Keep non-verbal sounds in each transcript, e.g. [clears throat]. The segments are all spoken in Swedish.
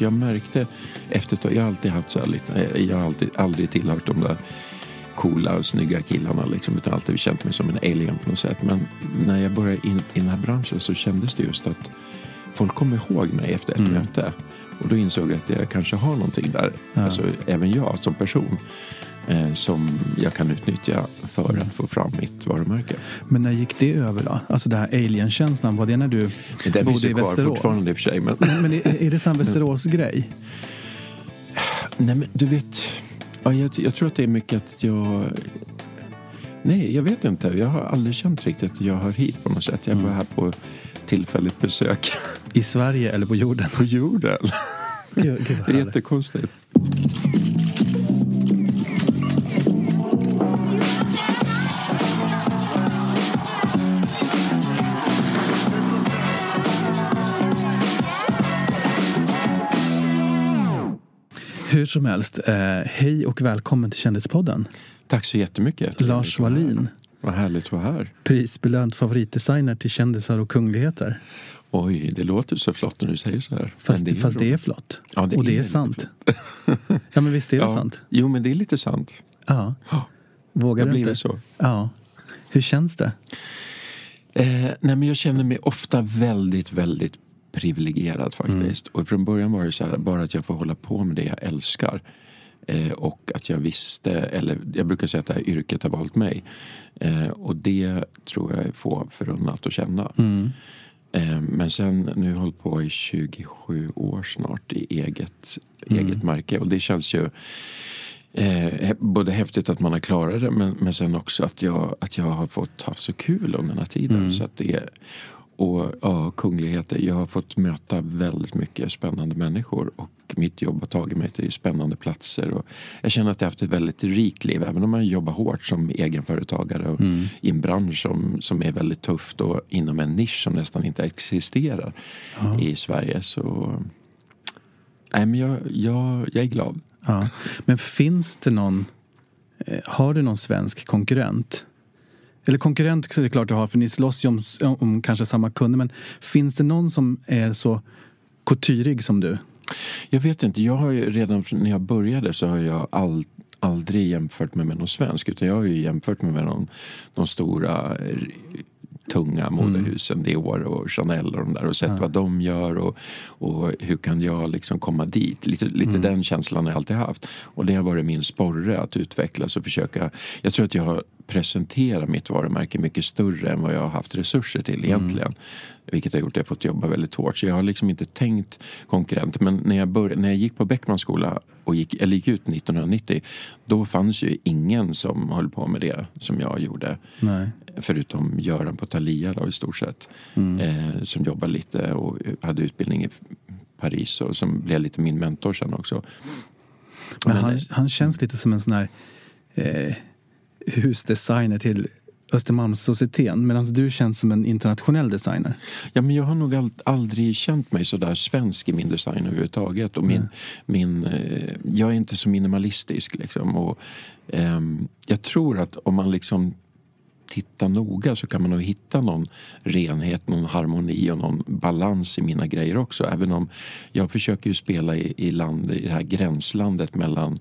Jag märkte efter ett tag, jag har alltid haft så här lite, jag har alltid, aldrig tillhört de där coola, snygga killarna liksom, utan alltid känt mig som en alien på något sätt. Men när jag började in i den här branschen så kändes det just att folk kommer ihåg mig efter ett Mm. möte. Och då insåg jag att jag kanske har någonting där, Ja. alltså även jag som person, eh, som jag kan utnyttja för Mm. att få fram mitt varumärke. Men när gick det över då? Alltså det här alien-känslan, var det när du Det där finns bodde ju i kvar Västerås? fortfarande i och för sig. Men, Men är, är det sån Västerås-grej? nej, men du vet, ja, jag, jag tror att det är mycket att jag... Nej, jag vet inte. Jag har aldrig känt riktigt att jag hör hit på något sätt. Jag var här på tillfälligt besök I Sverige eller på jorden? på jorden. Gud, gud, Det är jättekonstigt. Hur som helst, eh, hej och välkommen till Kändispodden. Tack så jättemycket. Lars Wallin, Vad härligt att vara här. prisbelönt favoritdesigner till kändisar och kungligheter. Oj, det låter så flott när du säger så här. Fast, det, fast det är flott. Ja, det och det är är lite sant. [laughs] ja men visst är det Ja. sant? Jo, men det är lite sant. Ja. Vågar det du inte? det så. Ja. Hur känns det? Eh, nej, men jag känner mig ofta väldigt, väldigt privilegierad faktiskt. Och från början var det så här, bara att jag får hålla på med det jag älskar. Eh, och att jag visste, eller jag brukar säga att det här yrket har valt mig. Eh, och det tror jag är få förunnat att känna. Mm. Eh, men sen, nu har jag hållit på i 27 år snart i eget, Mm. eget märke. Och det känns ju eh, både häftigt att man har klarat det men, men sen också att jag, att jag har fått haft så kul under den här tiden. Mm. Så att det, och ja, kungligheter. Jag har fått möta väldigt mycket spännande människor och mitt jobb har tagit mig till spännande platser. Och jag känner att jag har haft ett väldigt rikt liv även om man jobbar hårt som egenföretagare och Mm. i en bransch som, som är väldigt tufft och inom en nisch som nästan inte existerar Ja. i Sverige. Så nej, men jag, jag, jag är glad. Ja. Men finns det någon, eh, har du någon svensk konkurrent? Eller konkurrent så är det klart du har, för ni slåss ju om, om kanske samma kunder. Men finns det någon som är så couturig som du? Jag vet inte, jag har ju redan när jag började så har jag all, aldrig jämfört mig med någon svensk utan jag har ju jämfört mig med de, de stora tunga modehusen, Dior och Chanel och de där och sett vad de gör och, och hur kan jag liksom komma dit. Lite, lite den känslan har jag alltid haft. Och det har varit min sporre att utvecklas och försöka. Jag tror att jag har presenterat mitt varumärke mycket större än vad jag har haft resurser till egentligen. Vilket har gjort att jag fått jobba väldigt hårt. Så jag har liksom inte tänkt konkurrent. Men när jag, började, när jag gick på Beckmans skola och gick, eller gick ut 1990 då fanns ju ingen som höll på med det som jag gjorde. Nej. Förutom Göran på Thalia då i stort sett. Eh, som jobbar lite och hade utbildning i Paris och som blev lite min mentor sen också. Men Men- han, han känns lite som en sån här eh, husdesigner till Östermalmssocieteten medan du känns som en internationell designer. Ja, men jag har nog ald aldrig känt mig så där svensk i min design överhuvudtaget. Och min, Mm. min, eh, jag är inte så minimalistisk. Liksom. Och, ehm, jag tror att om man liksom tittar noga så kan man nog hitta någon renhet, någon harmoni och någon balans i mina grejer också. Även om jag försöker ju spela i, i, land, i det här gränslandet mellan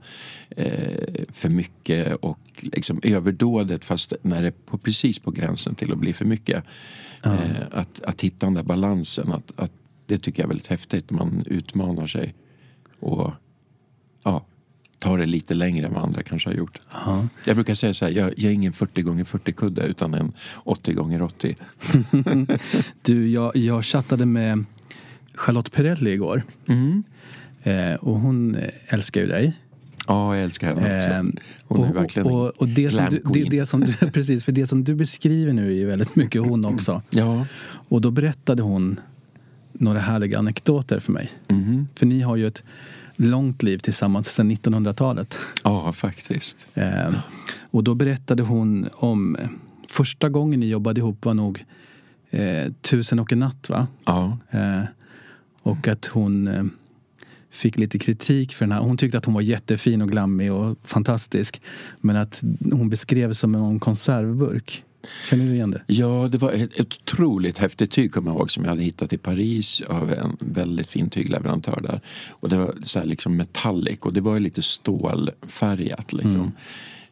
eh, för mycket och liksom överdådet fast när det är på, precis på gränsen till att bli för mycket. Eh, att, att hitta den där balansen, att, att, det tycker jag är väldigt häftigt. Man utmanar sig och ja, tar det lite längre än vad andra kanske har gjort. Ja. Jag brukar säga så här, jag, jag är ingen 40 gånger 40 kudde utan en 80 gånger 80. [laughs] Du, jag, jag chattade med Charlotte Perrelli igår. Mm. Eh, och hon eh, älskar ju dig. Ja, jag älskar henne Eh, också. Hon är och, verkligen och, och det, som du, det, det som du, [laughs] precis, för det som du beskriver nu är ju väldigt mycket hon också. [clears throat] Ja. Och då berättade hon några härliga anekdoter för mig. Mhm. För ni har ju ett långt liv tillsammans sedan 1900-talet. ja, faktiskt. [laughs] Eh, och då berättade hon om första gången ni jobbade ihop var nog eh, Tusen och en natt va? Ja. Eh, och att hon eh, fick lite kritik för den här. Hon tyckte att hon var jättefin och glammig och fantastisk. Men att hon beskrevs som en konservburk. Känner du igen det? Ja, det var ett, ett otroligt häftigt tyg kommer jag ihåg som jag hade hittat i Paris av en väldigt fin tygleverantör där. Och det var så här liksom metallic och det var ju lite stålfärgat liksom.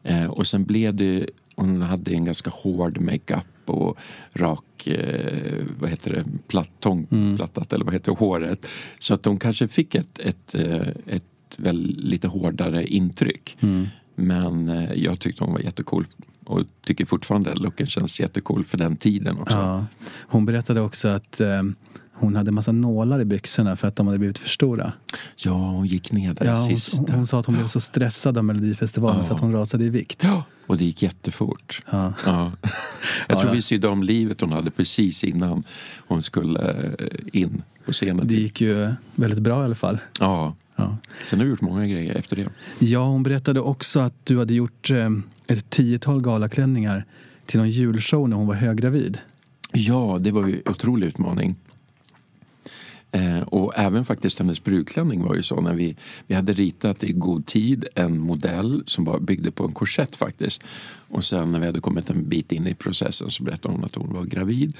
Eh, och sen blev det, hon hade en ganska hård makeup och rak, eh, vad heter det, platt, tångplattat eller vad heter det, håret. Så att hon kanske fick ett, ett, eh, ett väl lite hårdare intryck. Men eh, jag tyckte hon var jättecool och tycker fortfarande att looken känns jättecool för den tiden också. Ja. Hon berättade också att eh, hon hade massa nålar i byxorna för att de hade blivit för stora. Ja, hon gick ner där Ja, hon, sista. hon sa att hon blev så stressad av Melodifestivalen Ja. så att hon rasade i vikt. Ja, och det gick jättefort. Ja. Ja. Jag Ja, tror vi sydde om livet hon hade precis innan hon skulle eh, in på scenen. Det gick ju väldigt bra i alla fall. Ja. Ja. Sen har vi gjort många grejer efter det. Ja, hon berättade också att du hade gjort eh, ett tiotal galaklänningar till någon julshow när hon var höggravid. Ja, det var ju en otrolig utmaning. Eh, och även faktiskt hennes brudklänning var ju så när vi, vi hade ritat i god tid en modell som var, byggde på en korsett faktiskt. Och sen när vi hade kommit en bit in i processen så berättade hon att hon var gravid.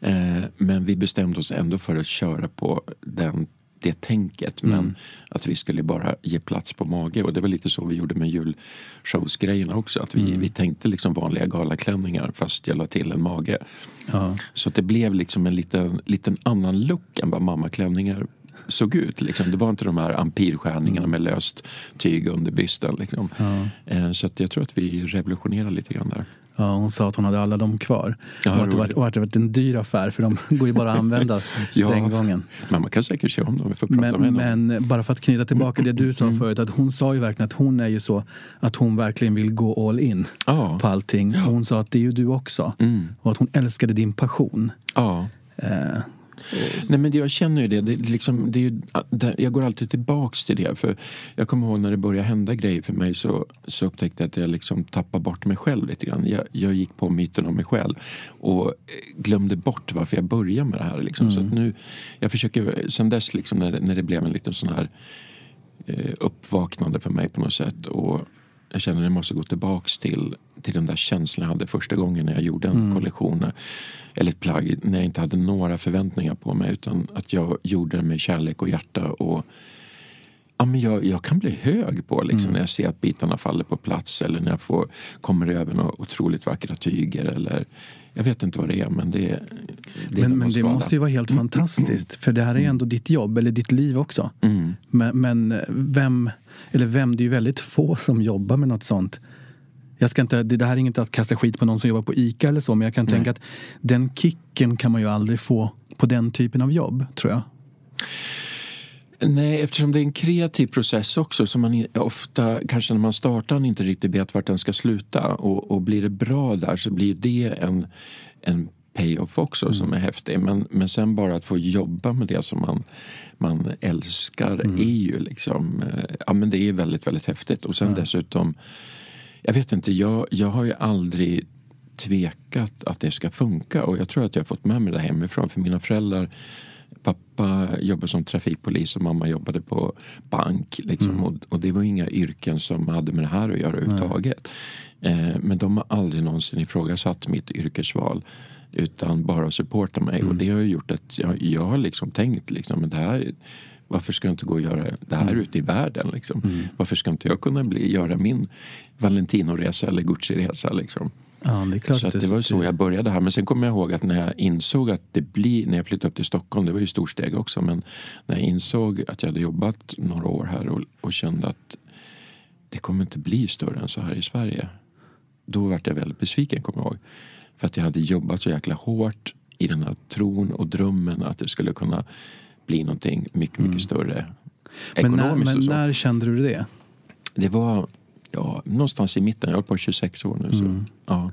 Eh, men vi bestämde oss ändå för att köra på den, det tänket. Men att vi skulle bara ge plats på mage. Och det var lite så vi gjorde med julshowsgrejerna också. Att vi, vi tänkte liksom vanliga galaklänningar fast jag la till en mage. Ja. Så att det blev liksom en liten, liten annan look än vad mammaklänningar såg ut. Liksom. Det var inte de här ampirskärningarna med löst tyg under bysten. Liksom. Eh, Så att jag tror att vi revolutionerar lite grann där. Ja, hon sa att hon hade alla dem kvar. Ja, och, att det var, roligt. och att det var en dyr affär för de [laughs] går ju bara att använda [laughs] Ja. den gången. Men man kan säkert se om dem. Vi får prata Men, men bara för att knyta tillbaka det du Mm. sa förut, att hon sa ju verkligen att hon är ju så att hon verkligen vill gå all in Ja. på allting. Och hon sa att det är ju du också. Mm. Och att hon älskade din passion. Ja. Eh, Nej, men det, jag känner ju det. det, liksom, det ju, jag går alltid tillbaks till det. För Jag kommer ihåg när det började hända grejer för mig så, så upptäckte jag att jag liksom tappade bort mig själv lite grann. Jag, jag gick på myten om mig själv och eh, glömde bort varför jag började med det här. Liksom. Så att nu, jag försöker, sen dess liksom, när, det- när det blev en liten sån här eh, uppvaknande för mig på något sätt. Och jag känner att jag måste gå tillbaks till, till den där känslan jag hade första gången när jag gjorde en kollektion. eh, Eller ett plagg när jag inte hade några förväntningar på mig utan att jag gjorde det med kärlek och hjärta. Och, ja, men jag, jag kan bli hög på liksom, när jag ser att bitarna faller på plats eller när jag får, kommer över några otroligt vackra tyger. Eller, jag vet inte vad det är men det, det är men men det måste ju vara helt fantastiskt. För det här är ändå ditt jobb, eller ditt liv också. Mm. Men, men vem, eller vem, det är ju väldigt få som jobbar med något sånt. Jag ska inte, det här är inget att kasta skit på någon som jobbar på ICA eller så, men jag kan tänka att den kicken kan man ju aldrig få på den typen av jobb, tror jag. Nej, eftersom det är en kreativ process också som man ofta, kanske när man startar, inte riktigt vet vart den ska sluta. Och, och blir det bra där så blir det en, en payoff också som är häftig. Men, men sen bara att få jobba med det som man, man älskar är ju liksom, eh, ja men det är väldigt, väldigt häftigt. Och sen dessutom, jag vet inte, jag, jag har ju aldrig tvekat att det ska funka. Och jag tror att jag har fått med mig det hemifrån. För mina föräldrar Pappa jobbade som trafikpolis och mamma jobbade på bank. Liksom. Mm. Och, och, det var inga yrken som hade med det här att göra överhuvudtaget. Eh, men de har aldrig någonsin ifrågasatt mitt yrkesval. Utan bara supporta mig. Mm. Och det har gjort att jag, jag har liksom tänkt liksom, men det här varför ska jag inte gå och göra det här mm. ute i världen? Liksom? Mm. Varför ska inte jag kunna bli, göra min Valentino-resa eller Gucci-resa? Liksom? Ja, det, så det var så jag började här. Men sen kommer jag ihåg att när jag insåg att det blir, när jag flyttade upp till Stockholm, det var ju storsteg också, men när jag insåg att jag hade jobbat några år här och, och kände att det kommer inte bli större än så här i Sverige. Då var jag väldigt besviken, kommer jag ihåg. För att jag hade jobbat så jäkla hårt i den här tron och drömmen att det skulle kunna bli någonting mycket, mycket mm. större ekonomiskt. Men, när, men när kände du det? Det var ja, någonstans i mitten. Jag har på 26 år nu. Så, mm. ja.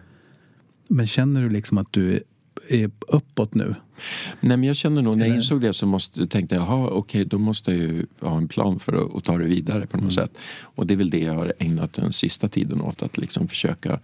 Men känner du liksom att du är uppåt nu? Nej, men jag känner nog, när jag insåg det så måste, tänkte jag, okej, okay, då måste jag ju ha en plan för att, att ta det vidare på något mm. sätt. Och det är väl det jag har ägnat den sista tiden åt, att liksom försöka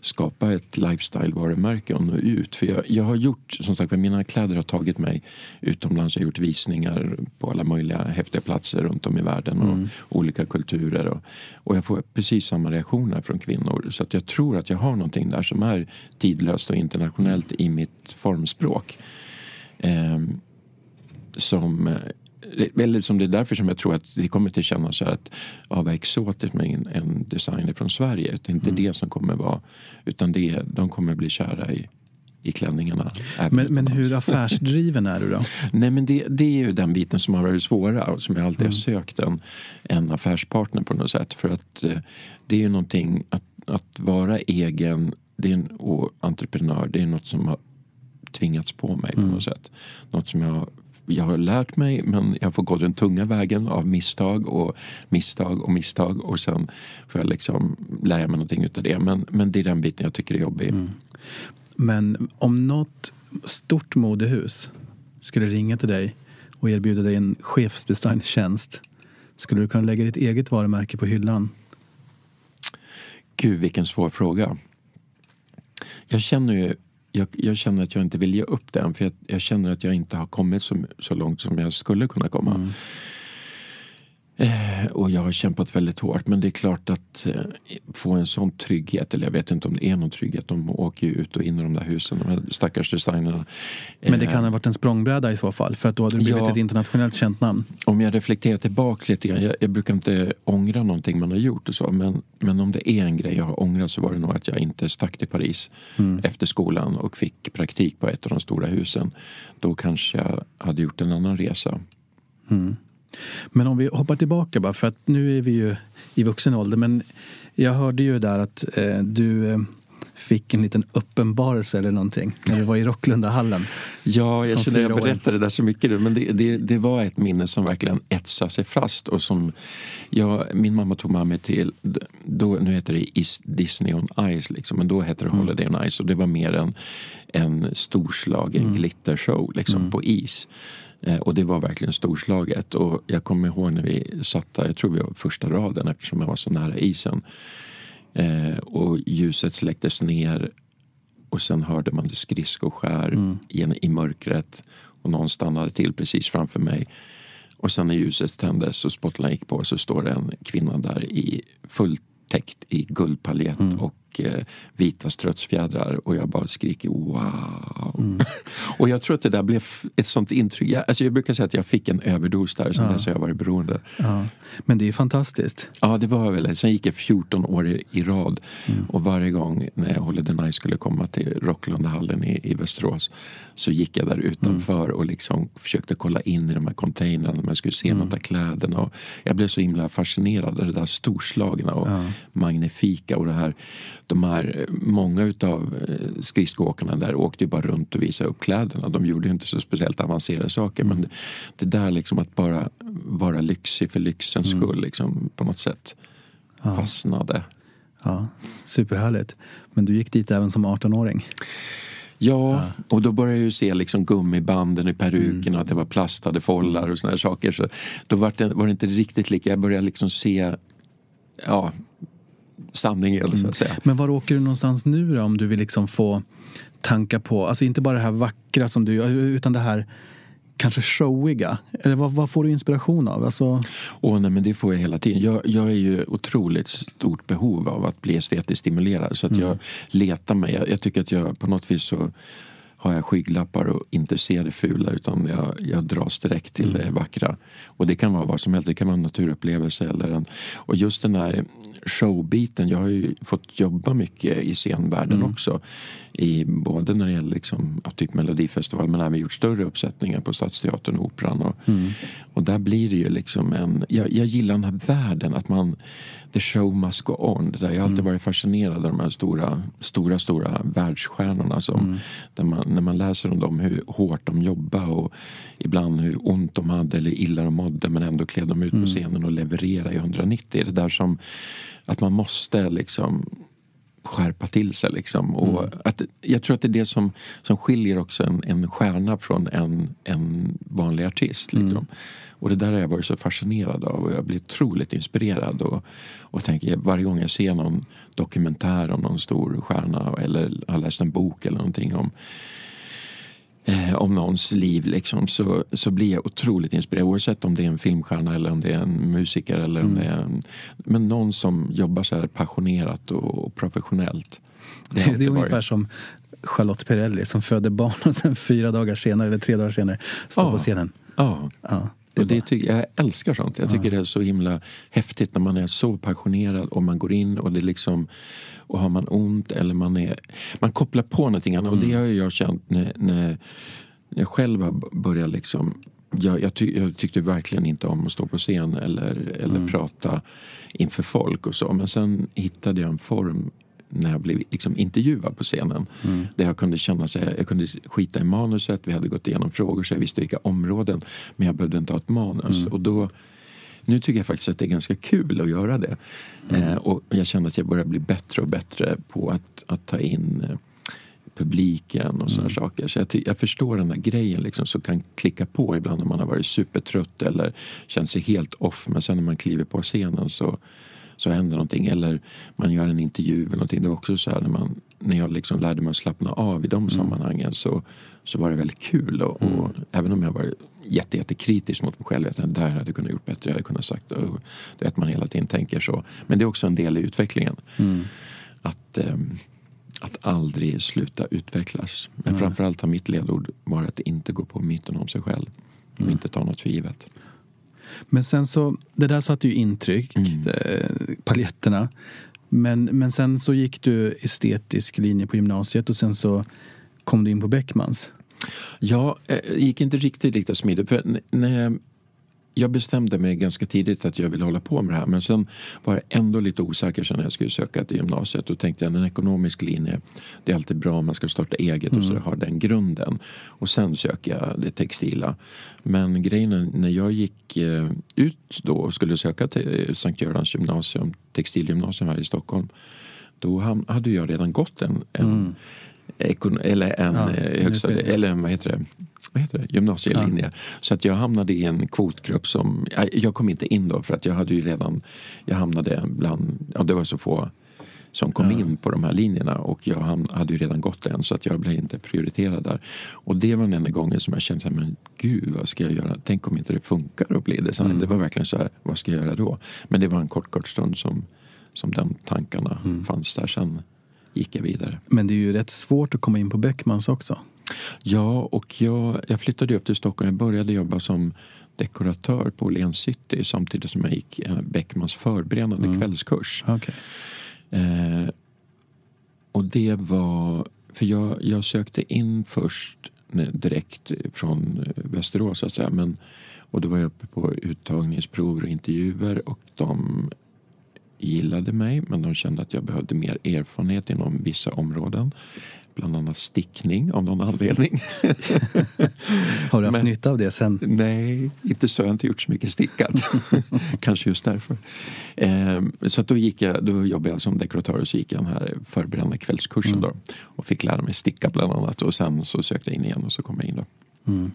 skapa ett lifestyle-varumärke och nå ut. För jag, jag har gjort, som sagt mina kläder har tagit mig utomlands. Jag har gjort visningar på alla möjliga häftiga platser runt om i världen och mm. olika kulturer. Och, och jag får precis samma reaktioner från kvinnor. Så att jag tror att jag har någonting där som är tidlöst och internationellt i mitt formspråk. Eh, som eller som det är därför som jag tror att det kommer till kännas så att ja, vad exotiskt med en, en designer från Sverige. Det är inte mm. det som kommer vara, utan det, de kommer bli kära i, i klänningarna. Men, men hur affärsdriven är du då? [laughs] Nej men det, det är ju den biten som har varit svåra och som jag alltid mm. har sökt en, en affärspartner på något sätt. För att eh, det är ju någonting, att, att vara egen det är en, och entreprenör, det är något som har tvingats på mig på mm. något sätt. Något som jag jag har lärt mig men jag får gå den tunga vägen av misstag och misstag och misstag och sen får jag liksom lära mig någonting utav det. Men, men det är den biten jag tycker är jobbig. Mm. Men om något stort modehus skulle ringa till dig och erbjuda dig en chefsdesigntjänst skulle du kunna lägga ditt eget varumärke på hyllan? Gud, vilken svår fråga. Jag känner ju jag, jag, känner att jag inte vill ge upp den för jag, jag, känner att jag inte har kommit så, så långt som jag skulle kunna komma. Mm. Eh, och jag har kämpat väldigt hårt men det är klart att eh, få en sån trygghet, eller jag vet inte om det är någon trygghet, de åker ju ut och in i de där husen, de här stackars designerna. Men det kan ha varit en språngbräda i så fall, för att då hade du blivit ja, ett internationellt känt namn. Om jag reflekterar tillbaka lite grann, jag, jag, brukar inte ångra någonting man har gjort och så, men, men om det är en grej jag har ångrat så var det nog att jag inte stack till Paris mm. efter skolan och fick praktik på ett av de stora husen. Då kanske jag hade gjort en annan resa. Mm. Men om vi hoppar tillbaka bara, för att nu är vi ju i vuxen ålder. Men jag hörde ju där att eh, du eh, fick en liten uppenbarelse eller någonting när vi var i Rocklundahallen. Ja, jag känner jag berättade det där så mycket nu, men det, det, det, var ett minne som verkligen etsade sig fast och som jag, min mamma tog med mig till, då, nu heter det Is Disney on Ice liksom, men då hette det mm. Holiday on Ice och det var mer en, en storslagen mm. glittershow liksom, mm. på is. Eh, och det var verkligen storslaget. Och jag kommer ihåg när vi satt där, jag tror vi var första raden eftersom jag var så nära isen. Eh, och ljuset släcktes ner och sen hörde man det skridskoskär mm. i mörkret och någon stannade till precis framför mig. Och sen när ljuset tändes och spotlighten gick på så står det en kvinna där i fullt täckt i guldpaljett mm. och eh, vita strutsfjädrar och jag bara skriker wow. Mm. [laughs] och jag tror att det där blev ett sånt intryck. Jag, alltså jag brukar säga att jag fick en överdos där, sen ja. dess har jag varit beroende. Ja. Men det är fantastiskt. Ja, det var väl Sen gick jag 14 år i, i rad mm. och varje gång när Holiday Night skulle komma till Rocklundahallen i, i Västerås så gick jag där utanför mm. och liksom försökte kolla in i de här containrarna, man skulle se mm. något av kläderna. Och jag blev så himla fascinerad av det där storslagna och ja. magnifika och det här de här, många utav eh, skridskoåkarna där åkte ju bara runt och visade upp kläderna. De gjorde ju inte så speciellt avancerade saker. Mm. Men det, där liksom att bara vara lyxig för lyxens mm. skull liksom, på något sätt ja. fastnade. Ja, superhärligt. Men du gick dit även som 18-åring? Ja, ja, och då började jag ju se liksom gummibanden i peruken mm. och att det var plastade follar och såna saker. Så då var det, var det inte riktigt lika. Jag började liksom se ja, sanningen så att säga. Men var åker du någonstans nu då om du vill liksom få tankar på, alltså inte bara det här vackra som du gör, utan det här kanske showiga? Eller vad, vad får du inspiration av? Alltså... Åh, nej, men det får jag hela tiden. Jag, jag är ju otroligt stort behov av att bli estetiskt stimulerad. Så att mm. jag letar mig. Jag, jag, tycker att jag på något vis så har jag skygglappar och inte ser det fula utan jag, jag dras direkt till mm. det vackra. Och det kan vara vad som helst. Det kan vara en naturupplevelse eller en... Och just den där showbiten. Jag har ju fått jobba mycket i scenvärlden mm. också. I, både när det gäller liksom, typ Melodifestivalen men även gjort större uppsättningar på Stadsteatern och Operan. Och, mm. och där blir det ju liksom en... Jag, jag gillar den här världen att man the show must go on. Där. Jag har alltid mm. varit fascinerad av de här stora, stora, stora världsstjärnorna. Som, mm. man, när man läser om dem, hur hårt de jobbade och ibland hur ont de hade eller illa de mådde men ändå klev de ut mm. på scenen och levererade i 190. Det där som att man måste liksom skärpa till sig. Liksom. Och mm. att, jag tror att det är det som, som skiljer också en, en stjärna från en, en vanlig artist. Liksom. Mm. Och det där har jag varit så fascinerad av och jag blir otroligt inspirerad. Och, och tänker varje gång jag ser någon dokumentär om någon stor stjärna eller har läst en bok eller någonting om eh, om någons liv liksom, så, så blir jag otroligt inspirerad. Oavsett om det är en filmstjärna eller om det är en musiker. Eller om mm. det är en, men någon som jobbar så här passionerat och, och professionellt. Det, det, det är ungefär som Charlotte Perrelli som föder barn och sen fyra dagar senare eller tre dagar senare står ja. på scenen. Ja. ja. Och det tycker, jag älskar sånt. Jag tycker ja. det är så himla häftigt när man är så passionerad och man går in och det liksom och har man ont eller man är... Man kopplar på någonting annat mm. och det mm. har jag känt när, när, jag själv har börjat liksom jag, jag, tyck, jag, tyckte verkligen inte om att stå på scen eller, eller mm. prata inför folk och så. Men sen hittade jag en form när jag blev liksom intervjuad på scenen. Mm. Där jag kunde känna sig, jag kunde skita i manuset, vi hade gått igenom frågor så jag visste vilka områden. Men jag behövde inte ha ett manus. Mm. Och då, nu tycker jag faktiskt att det är ganska kul att göra det. Mm. Eh, och jag känner att jag börjar bli bättre och bättre på att, att ta in eh, publiken och sådana mm. saker. Så jag, jag, förstår den där grejen liksom, som kan klicka på ibland när man har varit supertrött eller känt sig helt off. Men sen när man kliver på scenen så så händer någonting. Eller man gör en intervju eller någonting. Det var också så här när, man, när jag liksom lärde mig att slappna av i de mm. sammanhangen så, så var det väldigt kul. Och, mm. och även om jag var jätte, jättekritisk mot mig själv. Att där hade jag kunnat gjort bättre. Jag hade kunnat sagt och, det att man hela tiden tänker så. Men det är också en del i utvecklingen. Mm. Att, um, att aldrig sluta utvecklas. Men mm. framförallt har mitt ledord varit att inte gå på myten om sig själv. Och mm. inte ta något för givet. Men sen så, det där satte ju intryck, mm. Eh, paletterna. Men, men sen så gick du estetisk linje på gymnasiet och sen så kom du in på Beckmans. Ja, det eh, gick inte riktigt lika smidigt. För när, jag bestämde mig ganska tidigt att jag ville hålla på med det här men sen var jag ändå lite osäker sen när jag skulle söka till gymnasiet. Då tänkte jag en ekonomisk linje, det är alltid bra om man ska starta eget och så mm. har den grunden. Och sen söker jag det textila. Men grejen när jag gick eh, ut då och skulle söka till Sankt Görans gymnasium, textilgymnasium här i Stockholm. Då hade jag redan gått en, en mm eller en ja, eh, högsta, eller vad heter det, vad heter det? gymnasielinje. Ja. Så att jag hamnade i en kvotgrupp som, jag kom inte in då för att jag hade ju redan, jag hamnade bland, ja det var så få som kom ja. in på de här linjerna och jag hade ju redan gått en så att jag blev inte prioriterad där. Och det var den enda gången som jag kände så här, men gud vad ska jag göra? Tänk om inte det funkar att bli designer. Mm. Det var verkligen så här, vad ska jag göra då? Men det var en kort, kort stund som, som de tankarna mm. fanns där. Sen gick jag vidare. Men det är ju rätt svårt att komma in på Beckmans också. Ja, och jag, jag flyttade upp till Stockholm. Jag började jobba som dekoratör på Åhléns City samtidigt som jag gick eh, Beckmans förberedande mm. kvällskurs. Okay. Eh, och det var... För jag, jag sökte in först direkt från eh, Västerås, så att säga. Men, och då var jag uppe på uttagningsprover och intervjuer och de gillade mig men de kände att jag behövde mer erfarenhet inom vissa områden. Bland annat stickning av någon anledning. [laughs] Har du haft men, nytta av det sen? Nej, inte så. Jag har inte gjort så mycket stickat. [laughs] Kanske just därför. Ehm, så då, gick jag, då jobbade jag som dekoratör och så gick jag den här förberedande kvällskursen mm. då, och fick lära mig sticka bland annat. Och sen så sökte jag in igen och så kom jag in. Då. Mm.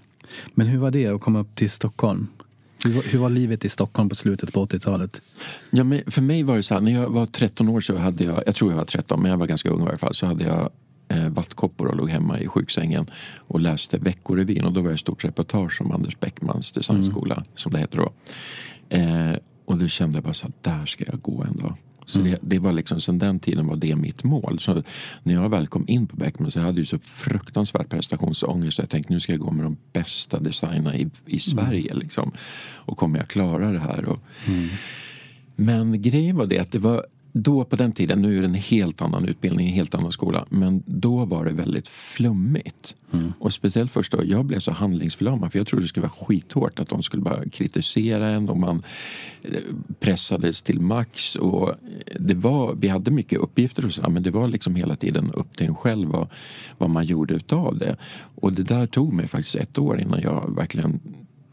Men hur var det att komma upp till Stockholm? Hur, var- hur var livet i Stockholm på slutet på 80-talet? Ja, men för mig var det så här, när jag var 13 år så hade jag, jag tror jag var 13, men jag var ganska ung i varje fall, så hade jag eh, vattkoppor och låg hemma i sjuksängen och läste Veckorevyn och då var det ett stort reportage om Anders Beckmans designskola, som det heter då. Eh, och då kände jag bara så att där ska jag gå en dag. Så det, det var liksom, sen den tiden var det mitt mål. Så när jag väl kom in på Beckman så hade jag så fruktansvärd prestationsångest. Så jag tänkte nu ska jag gå med de bästa designerna i, i Sverige. Liksom. Och kommer jag klara det här? Och, men grejen var det att det var då på den tiden, nu är det en helt annan utbildning, en helt annan skola, men då var det väldigt flummigt. Och speciellt först då, jag blev så handlingsförlamad för jag trodde det skulle vara skithårt att de skulle bara kritisera en och man eh, pressades till max. Och det var, vi hade mycket uppgifter och så, men det var liksom hela tiden upp till en själv vad, vad man gjorde utav det. Och det där tog mig faktiskt ett år innan jag verkligen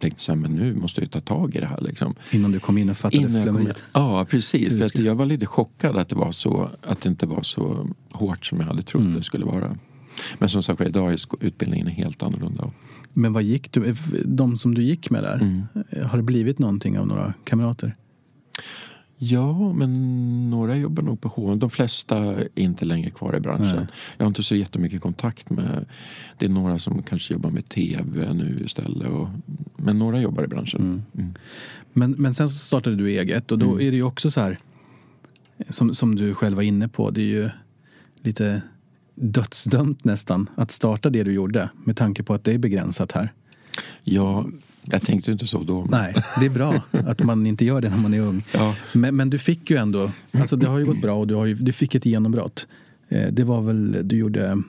tänkte så här, men nu måste jag ta tag i det här liksom. Innan du kom in och fattade Innan jag kom, flummeriet? ja, precis. För att jag var lite chockad att det, var så, att det inte var så hårt som jag hade trott Mm. det skulle vara. Men som sagt idag är utbildningen helt annorlunda. Men vad gick du, de som du gick med där, Mm. har det blivit någonting av några kamrater? Ja, men några jobbar nog på H&M. De flesta är inte längre kvar i branschen. Nej. Jag har inte så jättemycket kontakt med... Det är några som kanske jobbar med tv nu istället. Och, men några jobbar i branschen. Mm. Men, men sen så startade du eget och då Mm. är det ju också så här, som, som du själv var inne på, det är ju lite dödsdömt nästan att starta det du gjorde med tanke på att det är begränsat här. Ja, jag tänkte inte så då. men- Nej, det är bra att man inte gör det när man är ung. Ja. Men, men du fick ju ändå, alltså det har ju gått bra och du, har ju, du fick ett genombrott. Eh, det var väl, du gjorde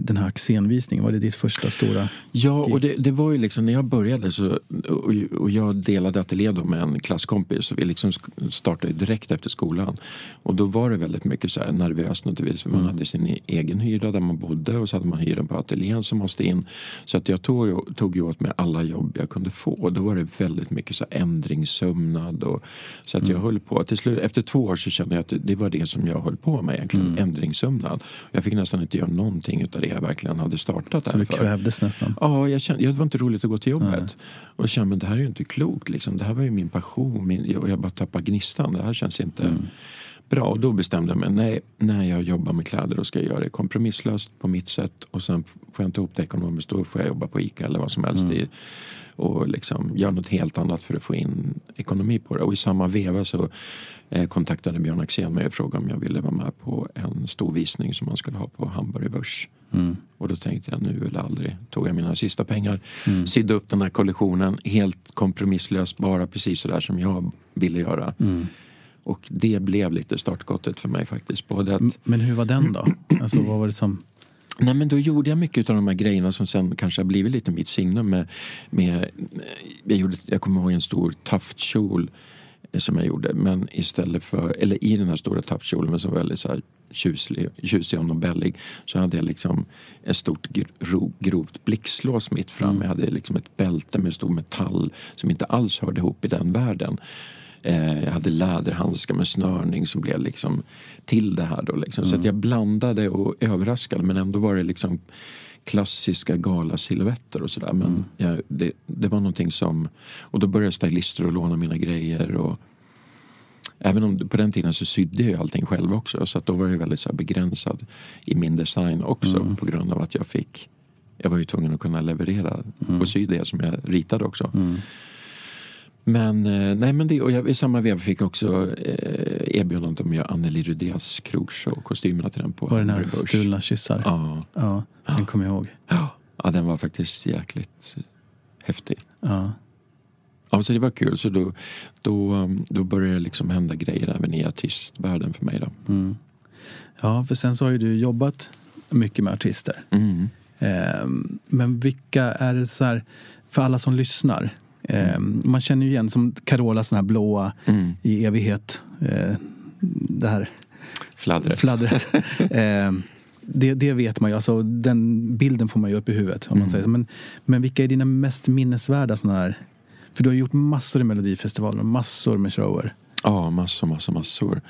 den här Axén-visningen, var det ditt första stora? Ja, och det, det var ju liksom när jag började så, och, och jag delade ateljé då med en klasskompis och vi liksom startade direkt efter skolan. Och då var det väldigt mycket så här nervöst naturligtvis för man hade sin e- egen hyra där man bodde och så hade man hyran på ateljén som måste in. Så att jag tog, tog ju åt mig alla jobb jag kunde få och då var det väldigt mycket så här ändringssömnad och så att jag höll på. Till slut, efter två år så kände jag att det, var det som jag höll på med egentligen, ändringssömnad. Jag fick nästan inte göra någonting utav det jag verkligen hade startat Så du kvävdes nästan? Ja, jag kände, det var inte roligt att gå till jobbet. Och jag kände, men det här är ju inte klokt. Liksom. Det här var ju min passion. Min, och jag bara tappade gnistan. Det här känns inte bra. Och då bestämde jag mig, nej, när jag jobbar med kläder då ska jag göra det kompromisslöst på mitt sätt. Och sen får jag inte ihop det ekonomiskt, då får jag jobba på ICA eller vad som helst. I, och liksom göra något helt annat för att få in ekonomi på det. Och i samma veva så eh, kontaktade Björn Axén mig och frågade om jag ville vara med på en stor visning som man skulle ha på Hamburg Börs. Och då tänkte jag nu eller aldrig. Tog jag mina sista pengar, sydde upp den här kollektionen helt kompromisslöst, bara precis så där som jag ville göra. Och det blev lite startskottet för mig faktiskt. Både att, Men hur var den då? Alltså vad var det som... Nej, men då gjorde jag mycket av de här grejerna som sen kanske har blivit lite mitt signum. Med, med, jag, gjorde, jag kommer ihåg en stor taftkjol eh, som jag gjorde. Men istället för, eller i den här stora taftkjolen men som var väldigt så här tjuslig, tjusig och nobellig så hade jag liksom ett stort gro, grovt blixtlås mitt fram. Jag hade liksom ett bälte med stor metall som inte alls hörde ihop i den världen. Eh, jag hade läderhandskar med snörning som blev liksom till det här. Då liksom. Så att jag blandade och överraskade men ändå var det liksom klassiska galasilhuetter och sådär. Men jag, det, det var någonting som... Och då började stylister att låna mina grejer. Och, Även om på den tiden så sydde jag allting själv också så att då var jag väldigt så begränsad i min design också på grund av att jag fick jag var ju tvungen att kunna leverera och sy det som jag ritade också. Men, eh, nej, men det, och jag, i samma veva fick jag också eh, erbjudandet om att göra Anneli Rudés krogshow, kostymerna till den på Var det Börs. stulna kyssar? Ja. Ja, den kommer jag ihåg. Ja. ja, den var faktiskt jäkligt häftig. Ja. Ja, så det var kul. Så då, då, um, då började det liksom hända grejer även i artistvärlden för mig. Då. Mm. ja, för sen så har ju du jobbat mycket med artister. Mm. Ehm, Men vilka är det så här, för alla som lyssnar? Ehm, Man känner ju igen som Carola sån här blåa Mm. i evighet. eh, Det här Fladdret. fladdret. [laughs] Ehm, det, det vet man ju, alltså, den bilden får man ju upp i huvudet. Om man säger så. Men, men vilka är dina mest minnesvärda såna här? För du har gjort massor i Melodifestivalen och massor med shower. Ja, massor, massor, massor.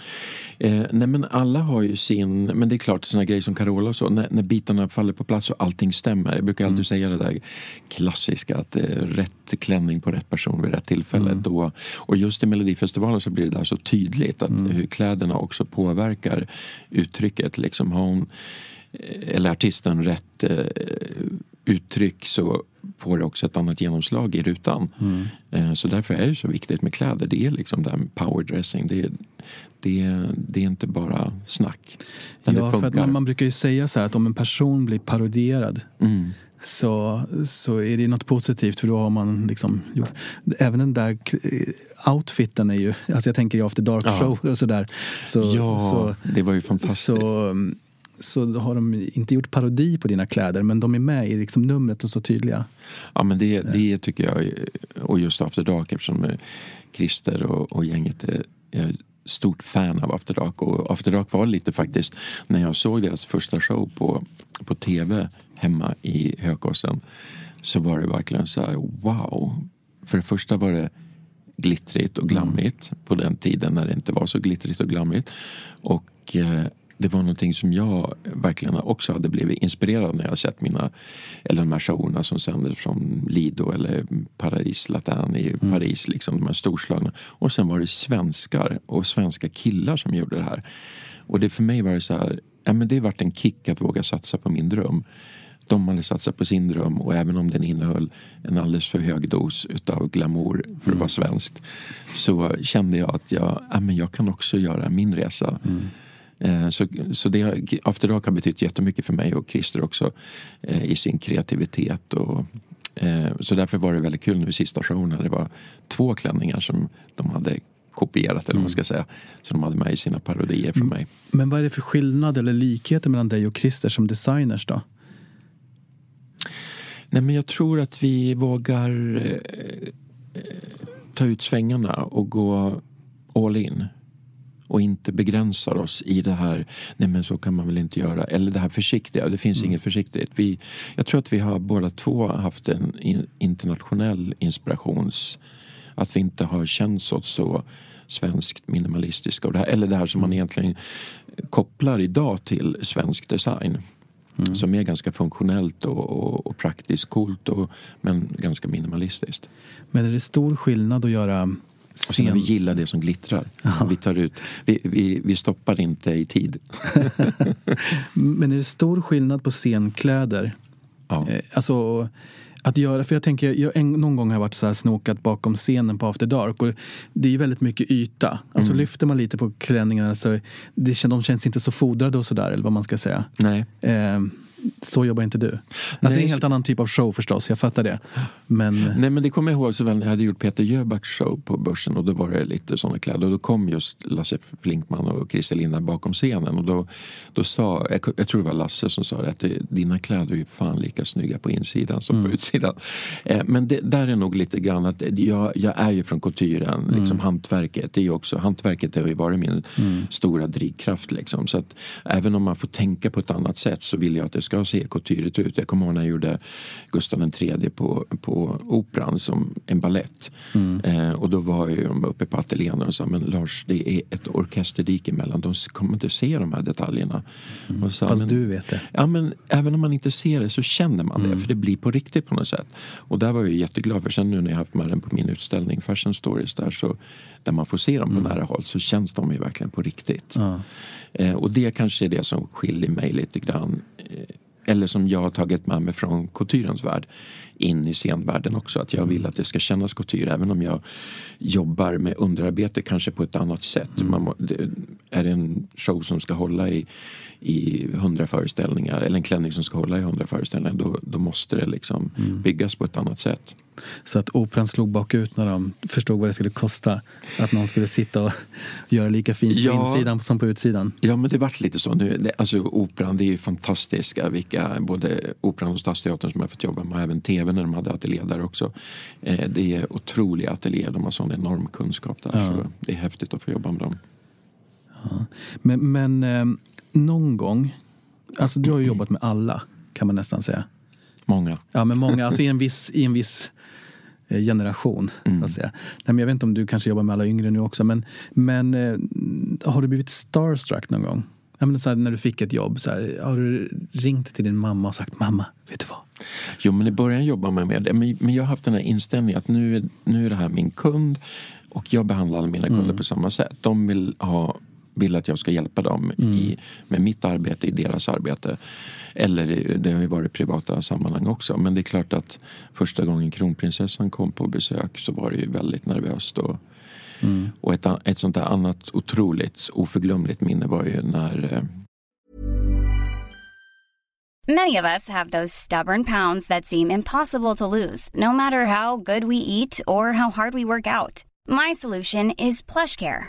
Eh, nej men alla har ju sin, men det är klart såna grejer som Carola och så, när, när bitarna faller på plats och allting stämmer. Jag brukar alltid mm. säga det där klassiska att eh, rätt klänning på rätt person vid rätt tillfälle. Mm. Då, och just i Melodifestivalen så blir det där så tydligt att mm. hur kläderna också påverkar uttrycket. Liksom, har hon, eh, eller artisten rätt eh, uttryck så får det också ett annat genomslag i rutan. Mm. Eh, så därför är det så viktigt med kläder. Det är liksom den powerdressing. Det är, det, det är inte bara snack. Men ja, för att man, man, brukar ju säga så här att om en person blir parodierad mm. så, så är det något positivt för då har man liksom gjort... Även den där outfiten är ju... Alltså jag tänker i After Dark ja. show och sådär. Så, ja, så, det var ju fantastiskt. Så, så har de inte gjort parodi på dina kläder men de är med i liksom numret och så tydliga. Ja men det, det tycker jag, och just After Dark eftersom Christer och, och gänget är, är stort fan av After Dark och After Dark var lite faktiskt när jag såg deras första show på, på tv hemma i Hökåsen så var det verkligen så här wow. För det första var det glittrigt och glammigt mm. på den tiden när det inte var så glittrigt och glammigt. Och eh, det var någonting som jag verkligen också hade blivit inspirerad av när jag sett mina, eller de här showerna som sändes från Lido eller Paris Latin i mm. Paris, liksom, de här storslagna. Och sen var det svenskar och svenska killar som gjorde det här. Och det för mig var det så här, ja, men det har varit en kick att våga satsa på min dröm. De hade satsat på sin dröm och även om den innehöll en alldeles för hög dos utav glamour för att mm. vara svenskt så kände jag att jag, ja, men jag kan också göra min resa. Mm. Eh, så, så det, After Dark har betytt jättemycket för mig och Christer också eh, i sin kreativitet. Och, eh, så därför var det väldigt kul nu i sista showen när det var två klänningar som de hade kopierat eller mm. man ska säga. Som de hade med i sina parodier för mig. Men vad är det för skillnad eller likheter mellan dig och Christer som designers då? Nej men jag tror att vi vågar eh, ta ut svängarna och gå all in och inte begränsar oss i det här, nej men så kan man väl inte göra, eller det här försiktiga, det finns mm. inget försiktigt. Vi, jag tror att vi har båda två haft en internationell inspirations, att vi inte har känt oss så svenskt minimalistiska, och det här, eller det här som man mm. egentligen kopplar idag till svensk design. Mm. Som är ganska funktionellt och, och, och praktiskt coolt och, men ganska minimalistiskt. Men är det stor skillnad att göra och sen vi gillar det som glittrar. Ja. Vi, tar ut, vi, vi, vi stoppar inte i tid. [laughs] Men är det stor skillnad på scenkläder? Ja. Eh, alltså, att göra, för jag tänker, jag, en, någon gång har jag varit så här snokat bakom scenen på After Dark och det är ju väldigt mycket yta. Alltså mm. lyfter man lite på klänningarna så det, de känns inte så fodrade och sådär eller vad man ska säga. Nej. Eh, så jobbar inte du. Alltså, det är en helt annan typ av show förstås, jag fattar det. Men... Nej men det kommer jag ihåg så väl när jag hade gjort Peter Jöbacks show på Börsen och då var det lite sådana kläder och då kom just Lasse Flinkman och Christer Linda bakom scenen och då, då sa, jag, jag tror det var Lasse som sa det, att det, dina kläder är ju fan lika snygga på insidan som mm. på utsidan. Eh, men det, där är nog lite grann att jag, jag är ju från couturen, mm. liksom hantverket. Det är också, hantverket har ju varit min mm. stora drivkraft liksom. Så att även om man får tänka på ett annat sätt så vill jag att det ska ska se couturigt ut. Jag kommer ihåg när jag gjorde Gustav III på, på Operan som en ballett. Mm. Eh, och då var jag de uppe på ateljén och sa men Lars det är ett orkesterdike emellan. De kommer inte se de här detaljerna. Mm. Sa, Fast men, du vet det. Ja men även om man inte ser det så känner man mm. det. För det blir på riktigt på något sätt. Och där var jag jätteglad för sen nu när jag haft med den på min utställning Fashion Stories där så där man får se dem på mm. nära håll så känns de ju verkligen på riktigt. Ja. Eh, och det kanske är det som skiljer mig lite grann eh, eller som jag har tagit med mig från couturens värld in i scenvärlden också. Att jag vill att det ska kännas couture även om jag jobbar med underarbete kanske på ett annat sätt. Mm. Man, det, är det en show som ska hålla i i hundra föreställningar eller en klänning som ska hålla i hundra föreställningar då, då måste det liksom mm. byggas på ett annat sätt. Så att operan slog bakut när de förstod vad det skulle kosta att någon skulle sitta och göra lika fint ja, på insidan som på utsidan? Ja, men det vart lite så. Nu, alltså, operan, det är ju fantastiska, vilka, både Operan och Stadsteatern som jag fått jobba med, även TV när de hade ateljé där också. Eh, det är otroliga ateljéer, de har sån enorm kunskap där. Ja. Så det är häftigt att få jobba med dem. Ja. Men, men eh, någon gång, alltså du har ju jobbat med alla kan man nästan säga. Många. Ja, men många, alltså i en viss, i en viss eh, generation. Så att säga. Nej, men jag vet inte om du kanske jobbar med alla yngre nu också, men, men eh, har du blivit starstruck någon gång? Jag menar, så här, när du fick ett jobb, så här, har du ringt till din mamma och sagt mamma, vet du vad? Jo, men i början jobbade man med det. Men, men jag har haft den här inställningen att nu är, nu är det här min kund och jag behandlar alla mina kunder på samma sätt. De vill, ha, vill att jag ska hjälpa dem i, med mitt arbete i deras arbete. Eller det har ju varit privata sammanhang också. Men det är klart att första gången kronprinsessan kom på besök så var det ju väldigt nervöst. Och, och ett, ett sånt där annat otroligt oförglömligt minne var ju när eh, Many of us have those stubborn pounds that seem impossible to lose, no matter how good we eat or how hard we work out. My solution is PlushCare.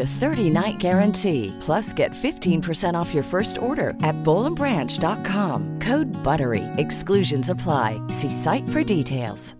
a 30-night guarantee. Plus, get 15% off your first order at bowlandbranch.com. Code BUTTERY. Exclusions apply. See site for details.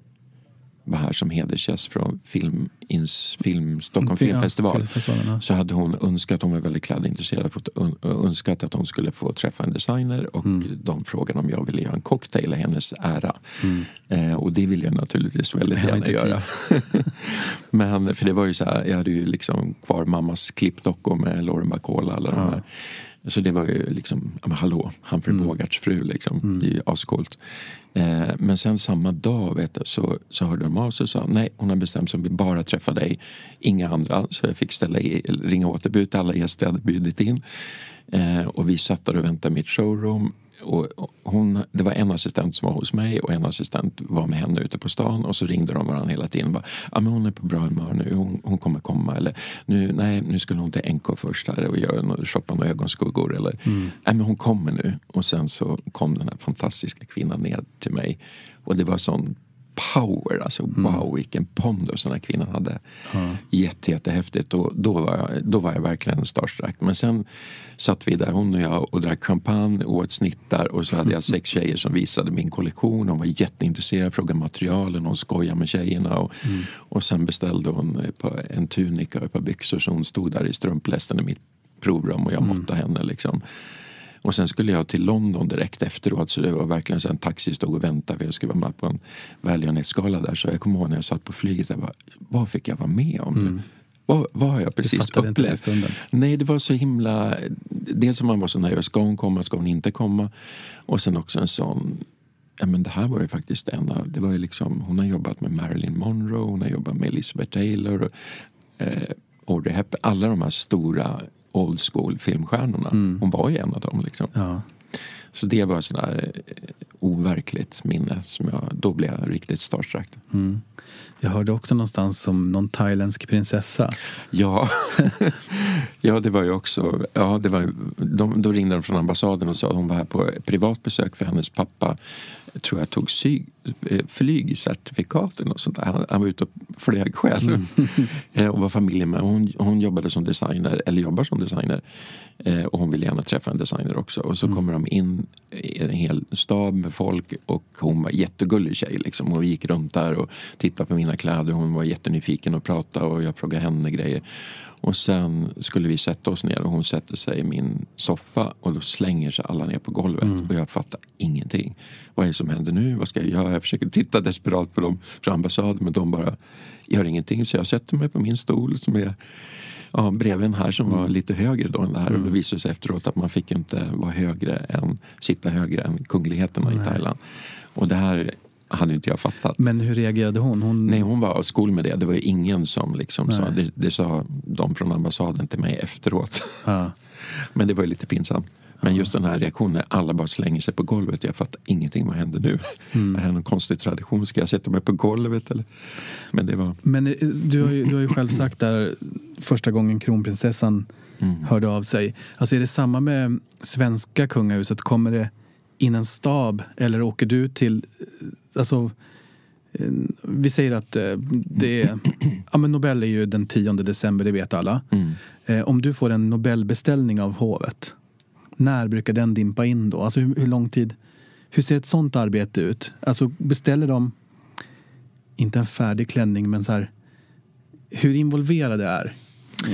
var här som hedersgäst från film, ins, film, Stockholm Ja, filmfestival ja. så hade hon önskat, hon var väldigt klädintresserad, fått önskat att hon skulle få träffa en designer och Mm. de frågade om jag ville göra en cocktail i hennes ära. Eh, och det ville jag naturligtvis väldigt jag gärna göra. [laughs] Men för det var ju så här, jag hade ju liksom kvar mammas klippdockor med Lauren Bacall och alla de här. Så det var ju liksom, men hallå, Humphrey Bogarts fru liksom. Det är ju ascoolt. Eh, men sen samma dag vet du, så, så hörde de av sig och sa nej, hon har bestämt sig att vi bara träffa dig, inga andra. Så jag fick ställa i, ringa återbud till alla gäster jag hade bjudit in. Eh, och vi satt där och väntade i mitt showroom. Och hon, det var en assistent som var hos mig och en assistent var med henne ute på stan och så ringde de varandra hela tiden. Bara, ah, men hon är på bra humör nu, hon, hon kommer komma. Eller nu, nej, nu skulle hon till NK först här och göra, shoppa några ögonskuggor. Eller, nej, men hon kommer nu. Och sen så kom den här fantastiska kvinnan ner till mig. Och det var sån power, alltså wow vilken pondus den här kvinnan hade. Jätte, jättehäftigt och då var, jag, då var jag verkligen starstruck. Men sen satt vi där, hon och jag, och drack champagne och åt snittar och så hade jag sex [laughs] tjejer som visade min kollektion. Hon var jätteintresserad, frågade materialen, hon skojade med tjejerna. Och, och sen beställde hon en tunika och ett par byxor så hon stod där i strumplästen i mitt provrum och jag måttade henne. Liksom. Och sen skulle jag till London direkt efteråt så det var verkligen så en taxi stod och väntade för jag skulle vara med på en välgörenhetsgala där. Så jag kommer ihåg när jag satt på flyget, jag bara, vad fick jag vara med om nu? Vad, vad har jag precis upplevt? Nej, det var så himla... Dels som man var så nervös, ska hon komma, ska hon inte komma? Och sen också en sån... Ja, men det här var ju faktiskt en av... Det var ju liksom, hon har jobbat med Marilyn Monroe, hon har jobbat med Elizabeth Taylor, eh, Audrey Hepburn. Alla de här stora old school filmstjärnorna. Hon var ju en av dem. Liksom. Ja. Så det var sådär eh, overkligt minne. Som jag, då blev jag riktigt starstruck. Jag hörde också någonstans om någon thailändsk prinsessa. Ja. [laughs] ja, det var ju också... Ja, det var, de, då ringde de från ambassaden och sa att hon var här på privat besök för hennes pappa tror jag tog psy, eh, flygcertifikat eller något sånt där. Han, han var ute och flög själv Mm. [laughs] Eh, och var familjen med. Hon, hon jobbade som designer, eller jobbar som designer. Eh, och hon ville gärna träffa en designer också. Och så Mm. kommer de in en hel stab med folk och hon var jättegullig tjej. Liksom. Och vi gick runt där och tittade på mina kläder. Hon var jättenyfiken och pratade och jag frågade henne grejer. Och sen skulle vi sätta oss ner och hon sätter sig i min soffa och då slänger sig alla ner på golvet och jag fattar ingenting. Vad är det som händer nu? Vad ska jag göra? Jag försöker titta desperat på dem från ambassaden men de bara gör ingenting. Så jag sätter mig på min stol som är ja, bredvid en här som var lite högre då än det här. Och det visade sig efteråt att man fick inte vara högre än, sitta högre än kungligheterna i Thailand. Och det här hade inte jag fattat. Men hur reagerade hon? hon... Nej, hon var skol med det. Det var ju ingen som liksom sa, det, det sa de från ambassaden till mig efteråt. Ja. [laughs] Men det var ju lite pinsamt. Men just den här reaktionen när alla bara slänger sig på golvet. Jag fattar ingenting. Vad händer nu? Mm. Är det här någon konstig tradition? Ska jag sätta mig på golvet? Eller? Men det var... Men eh, du har, ju, du har ju själv sagt där första gången kronprinsessan hörde av sig. Alltså är det samma med svenska kungahuset? Kommer det in en stab eller åker du till... eh, Alltså, eh, vi säger att det är... Ja, men Nobel är ju den 10 december, det vet alla. Mm. Om du får en Nobelbeställning av hovet, när brukar den dimpa in då? Alltså hur, hur lång tid? Hur ser ett sånt arbete ut? Alltså beställer de, inte en färdig klänning, men så här, hur involverade är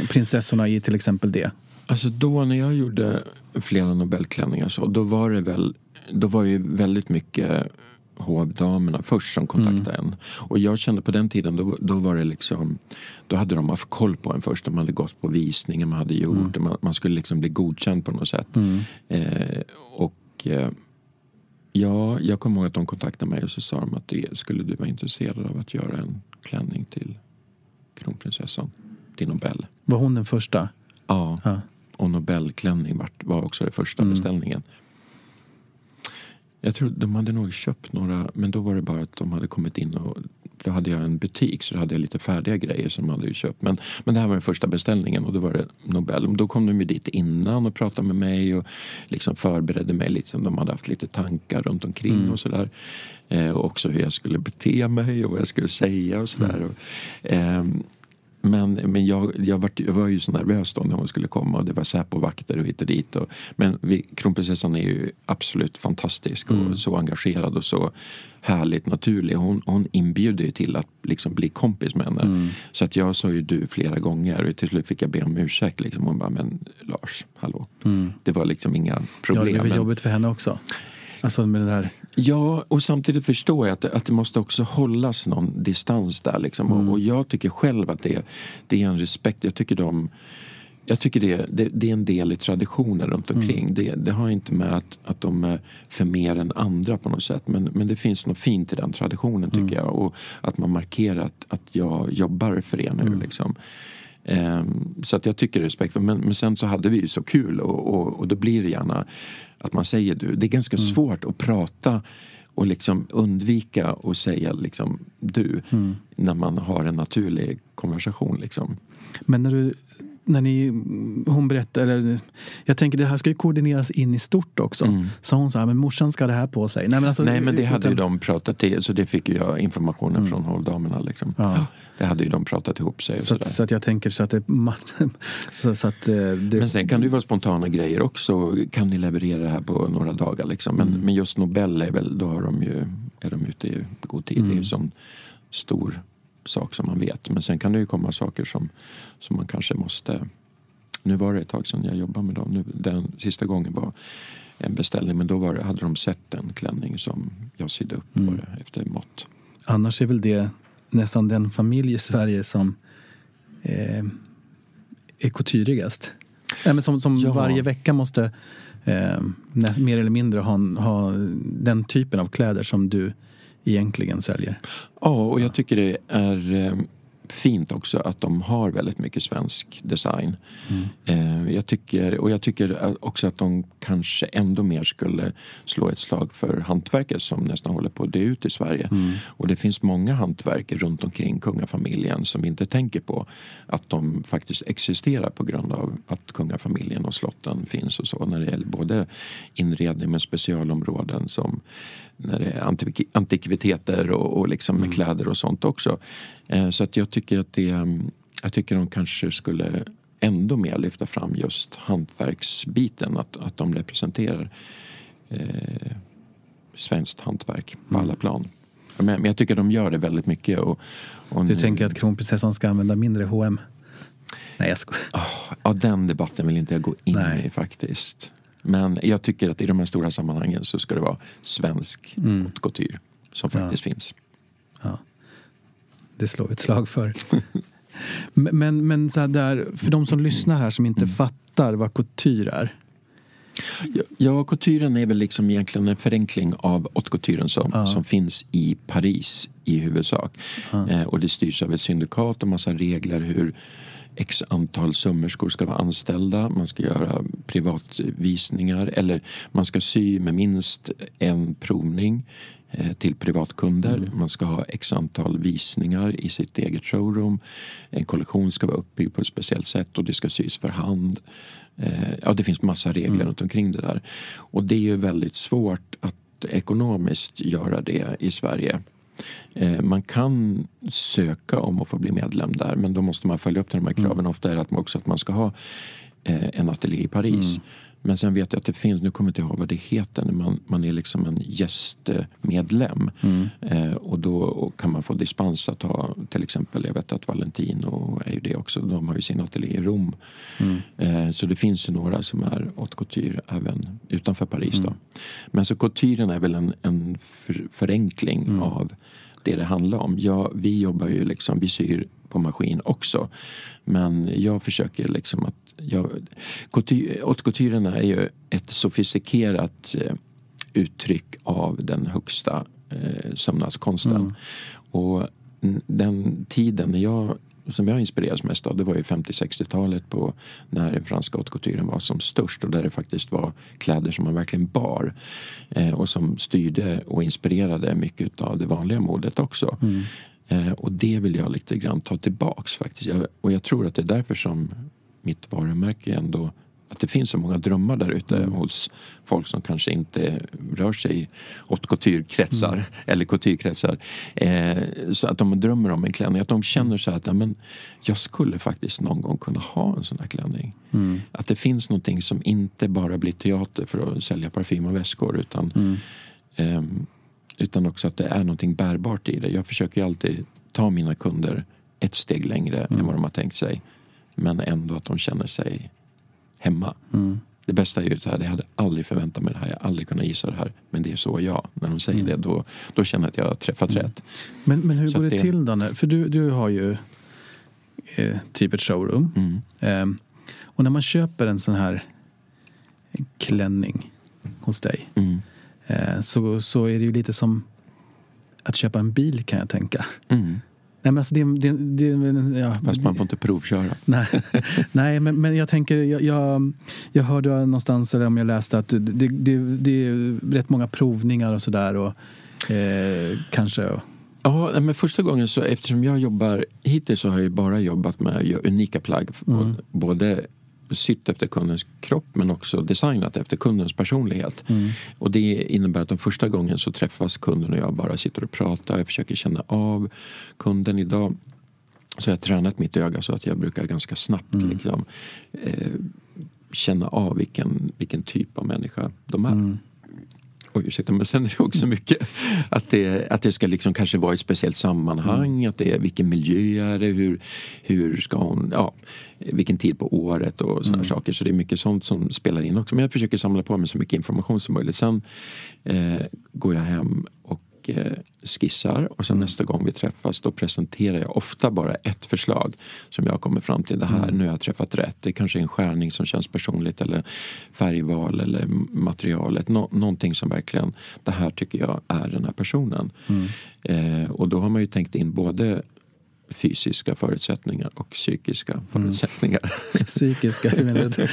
prinsessorna i till exempel det? Alltså då när jag gjorde flera Nobelklänningar så, då var det väl, då var ju väldigt mycket hovdamerna först som kontaktade en. Och jag kände på den tiden, då, då var det liksom, då hade de haft koll på en först. De hade gått på visningar man hade gjort. Man, man skulle liksom bli godkänd på något sätt. Eh, och eh, ja, jag kommer ihåg att de kontaktade mig och så sa de att det, skulle du vara intresserad av att göra en klänning till kronprinsessan, till Nobel. Var hon den första? Ja, Ja. och Nobelklänning var, var också den första beställningen. Jag tror de hade nog köpt några, men då var det bara att de hade kommit in och då hade jag en butik så då hade jag lite färdiga grejer som de hade köpt. Men, men det här var den första beställningen och då var det Nobel. Då kom de ju dit innan och pratade med mig och liksom förberedde mig lite. som De hade haft lite tankar runt omkring och sådär. Eh, och också hur jag skulle bete mig och vad jag skulle säga och sådär. Och, ehm, men, men jag, jag, var, jag var ju så nervös då när hon skulle komma och det var Säpo-vakter och hit och dit. Och, men vi, kronprinsessan är ju absolut fantastisk och så engagerad och så härligt naturlig. Hon, hon inbjuder ju till att liksom bli kompis med henne. Så att jag sa ju du flera gånger och till slut fick jag be om ursäkt. Liksom. Hon bara, men Lars, hallå. Det var liksom inga Ja, problem. det var jobbigt för henne också. Alltså med det där. Ja, och samtidigt förstår jag att att det måste också hållas någon distans där. Liksom. Och, och jag tycker själv att det, det är en respekt. Jag tycker, de, jag tycker det, det, det är en del i traditionen runt omkring. Det, det har inte med att, att de är för mer än andra på något sätt. Men, men det finns något fint i den traditionen tycker jag. Och att man markerar att, att jag jobbar för er nu. Liksom. Ehm, så att jag tycker respekt för men, men sen så hade vi ju så kul och, och, och då blir det gärna att man säger du. Det är ganska svårt att prata och liksom undvika att säga liksom du när man har en naturlig konversation. Liksom. Men när du när ni, hon berättar, eller jag tänker det här ska ju koordineras in i stort också. Sa hon så här, men morsan ska ha det här på sig? Nej men, alltså, Nej men det hade ju utan- de pratat till, så det fick ju jag informationen från hovdamerna. Liksom. Ja. Det hade ju de pratat ihop sig Så att, så att jag tänker så att det... [laughs] Så, så att, eh, det Men sen kan det ju vara spontana grejer också. Kan ni leverera det här på några dagar? Liksom? Men, men just Nobel är väl, då har de ju, är de ute i god tid. Det är ju sån stor sak som man vet. Men sen kan det ju komma saker som, som man kanske måste... Nu var det ett tag sedan jag jobbade med dem. Nu, den sista gången var en beställning. Men då var det, hade de sett en klänning som jag sydde upp på det, efter mått. Annars är väl det nästan den familj i Sverige som eh, är couturigast. Nej, men som som Ja. varje vecka måste eh, mer eller mindre ha, ha den typen av kläder som du egentligen säljer. Ja, och jag tycker det är eh, fint också att de har väldigt mycket svensk design. Eh, jag tycker, och jag tycker också att de kanske ändå mer skulle slå ett slag för hantverket som nästan håller på att dö ut i Sverige. Och det finns många hantverk runt omkring kungafamiljen som inte tänker på att de faktiskt existerar på grund av att kungafamiljen och slotten finns och så. När det gäller både inredning med specialområden som när det är antik antikviteter och, och liksom med Mm. kläder och sånt också. Eh, så att jag tycker att det, mm, jag tycker de kanske skulle ändå mer lyfta fram just hantverksbiten, att, att de representerar eh, svenskt hantverk på Mm. alla plan. Men, men jag tycker de gör det väldigt mycket. Och, och Du nu- tänker att kronprinsessan ska använda mindre H&M? Nej, jag skojar. Ja, den debatten vill inte jag gå in Nej. i faktiskt. Men jag tycker att i de här stora sammanhangen så ska det vara svensk Mm. haute couture som faktiskt finns. Ja. Det slår vi ett slag för. [laughs] men men, så där, för de som lyssnar här som inte Mm. fattar vad couture är. Ja, Ja, couturen är väl liksom egentligen en förenkling av haute couturen som, Ja. som finns i Paris i huvudsak. Eh, och det styrs av ett syndikat och massa regler hur x antal sömmerskor ska vara anställda. Man ska göra privatvisningar eller man ska sy med minst en provning eh, till privatkunder. Man ska ha x antal visningar i sitt eget showroom. En kollektion ska vara uppbyggd på ett speciellt sätt och det ska sys för hand. Eh, ja, det finns massa regler runt omkring det där. Och det är ju väldigt svårt att ekonomiskt göra det i Sverige. Eh, Man kan söka om att få bli medlem där men då måste man följa upp till de här kraven. Ofta är det att man också att man ska ha eh, en ateljé i Paris. Men sen vet jag att det finns, nu kommer jag inte ihåg vad det heter, när man, man är liksom en gästmedlem. Eh, och då kan man få dispens att ha till exempel, jag vet att Valentino är ju det också, de har ju sin ateljé i Rom. Eh, så det finns ju några som är haute couture även utanför Paris. Då. Men så couturen är väl en, en för, förenkling av det det handlar om. Ja, vi jobbar ju liksom, vi syr på maskin också. Men jag försöker liksom att... Jag, couture, haute couturen är ju ett sofistikerat eh, uttryck av den högsta eh, sömnadskonsten. Och n- den tiden när jag, som jag inspireras mest av det var ju 50-60-talet på när den franska haute couturen var som störst och där det faktiskt var kläder som man verkligen bar eh, och som styrde och inspirerade mycket av det vanliga modet också. Eh, och det vill jag lite grann ta tillbaks faktiskt. Jag, och jag tror att det är därför som mitt varumärke ändå att det finns så många drömmar där ute hos folk som kanske inte rör sig haute couture-kretsar eller couture-kretsar. Eh, så att de drömmer om en klänning. Att de känner så här att men, jag skulle faktiskt någon gång kunna ha en sån här klänning. Att det finns någonting som inte bara blir teater för att sälja parfym och väskor utan Ehm, utan också att det är någonting bärbart i det. Jag försöker alltid ta mina kunder ett steg längre än vad de har tänkt sig. Men ändå att de känner sig hemma. Det bästa är ju så här, jag hade aldrig förväntat mig det här, jag hade aldrig kunnat gissa det här. Men det är så jag, när de säger det, då, då känner jag att jag har träffat rätt. Men, men hur Så går att det, det- till då? För du, du har ju eh, typ ett showroom. Mm. Ehm, och när man köper en sån här klänning hos dig Mm. eh, så, så är det ju lite som att köpa en bil kan jag tänka. Mm. Nej, men alltså det, det, det, ja, Fast man får inte provköra. [laughs] Nej, nej men, men jag tänker, jag, jag, jag hörde någonstans, eller om jag läste att det, det, det, är rätt många provningar och sådär. Eh, kanske, Ja, men första gången så eftersom jag jobbar hittills så har jag bara jobbat med unika plagg. Mm. Både sytt efter kundens kropp men också designat efter kundens personlighet. Mm. Och det innebär att de första gången så träffas kunden och jag bara sitter och pratar. Jag försöker känna av kunden idag. Så jag har tränat mitt öga så att jag brukar ganska snabbt Mm. liksom, eh, känna av vilken, vilken typ av människa de är. Mm. Oj, ursäkta, men sen är det också mycket att det, att det ska liksom kanske vara i ett speciellt sammanhang, att det är, vilken miljö är det, hur, hur ska hon, ja, vilken tid på året och sådana saker. Så det är mycket sånt som spelar in också. Men jag försöker samla på mig så mycket information som möjligt. Sen eh, går jag hem och eh, skissar och sen nästa gång vi träffas då presenterar jag ofta bara ett förslag som jag kommer fram till. Det här, nu har jag träffat rätt. Det är kanske är en skärning som känns personligt eller färgval eller materialet. Nå, någonting som verkligen, det här tycker jag är den här personen. Eh, och då har man ju tänkt in både fysiska förutsättningar och psykiska förutsättningar. [laughs] psykiska. jag menar,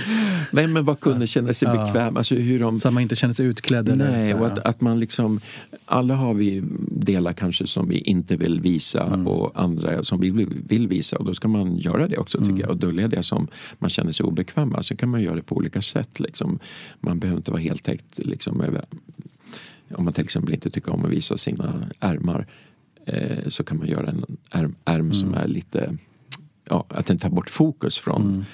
[laughs] Nej men vad kunden känner sig Ja. bekväm, alltså hur de så att man inte känner sig utklädd. eller Nej, så, och ja. att, att man liksom... Alla har vi delar kanske som vi inte vill visa Mm. och andra som vi vill, visa. Och då ska man göra det också Mm. tycker jag. Och dölja det som man känner sig obekväm med. Sen kan man göra det på olika sätt. Liksom. Man behöver inte vara heltäckt liksom, över om man till exempel inte tycker om att visa sina ärmar eh, så kan man göra en ärm, ärm som Mm. är lite, ja, att den tar bort fokus från Mm.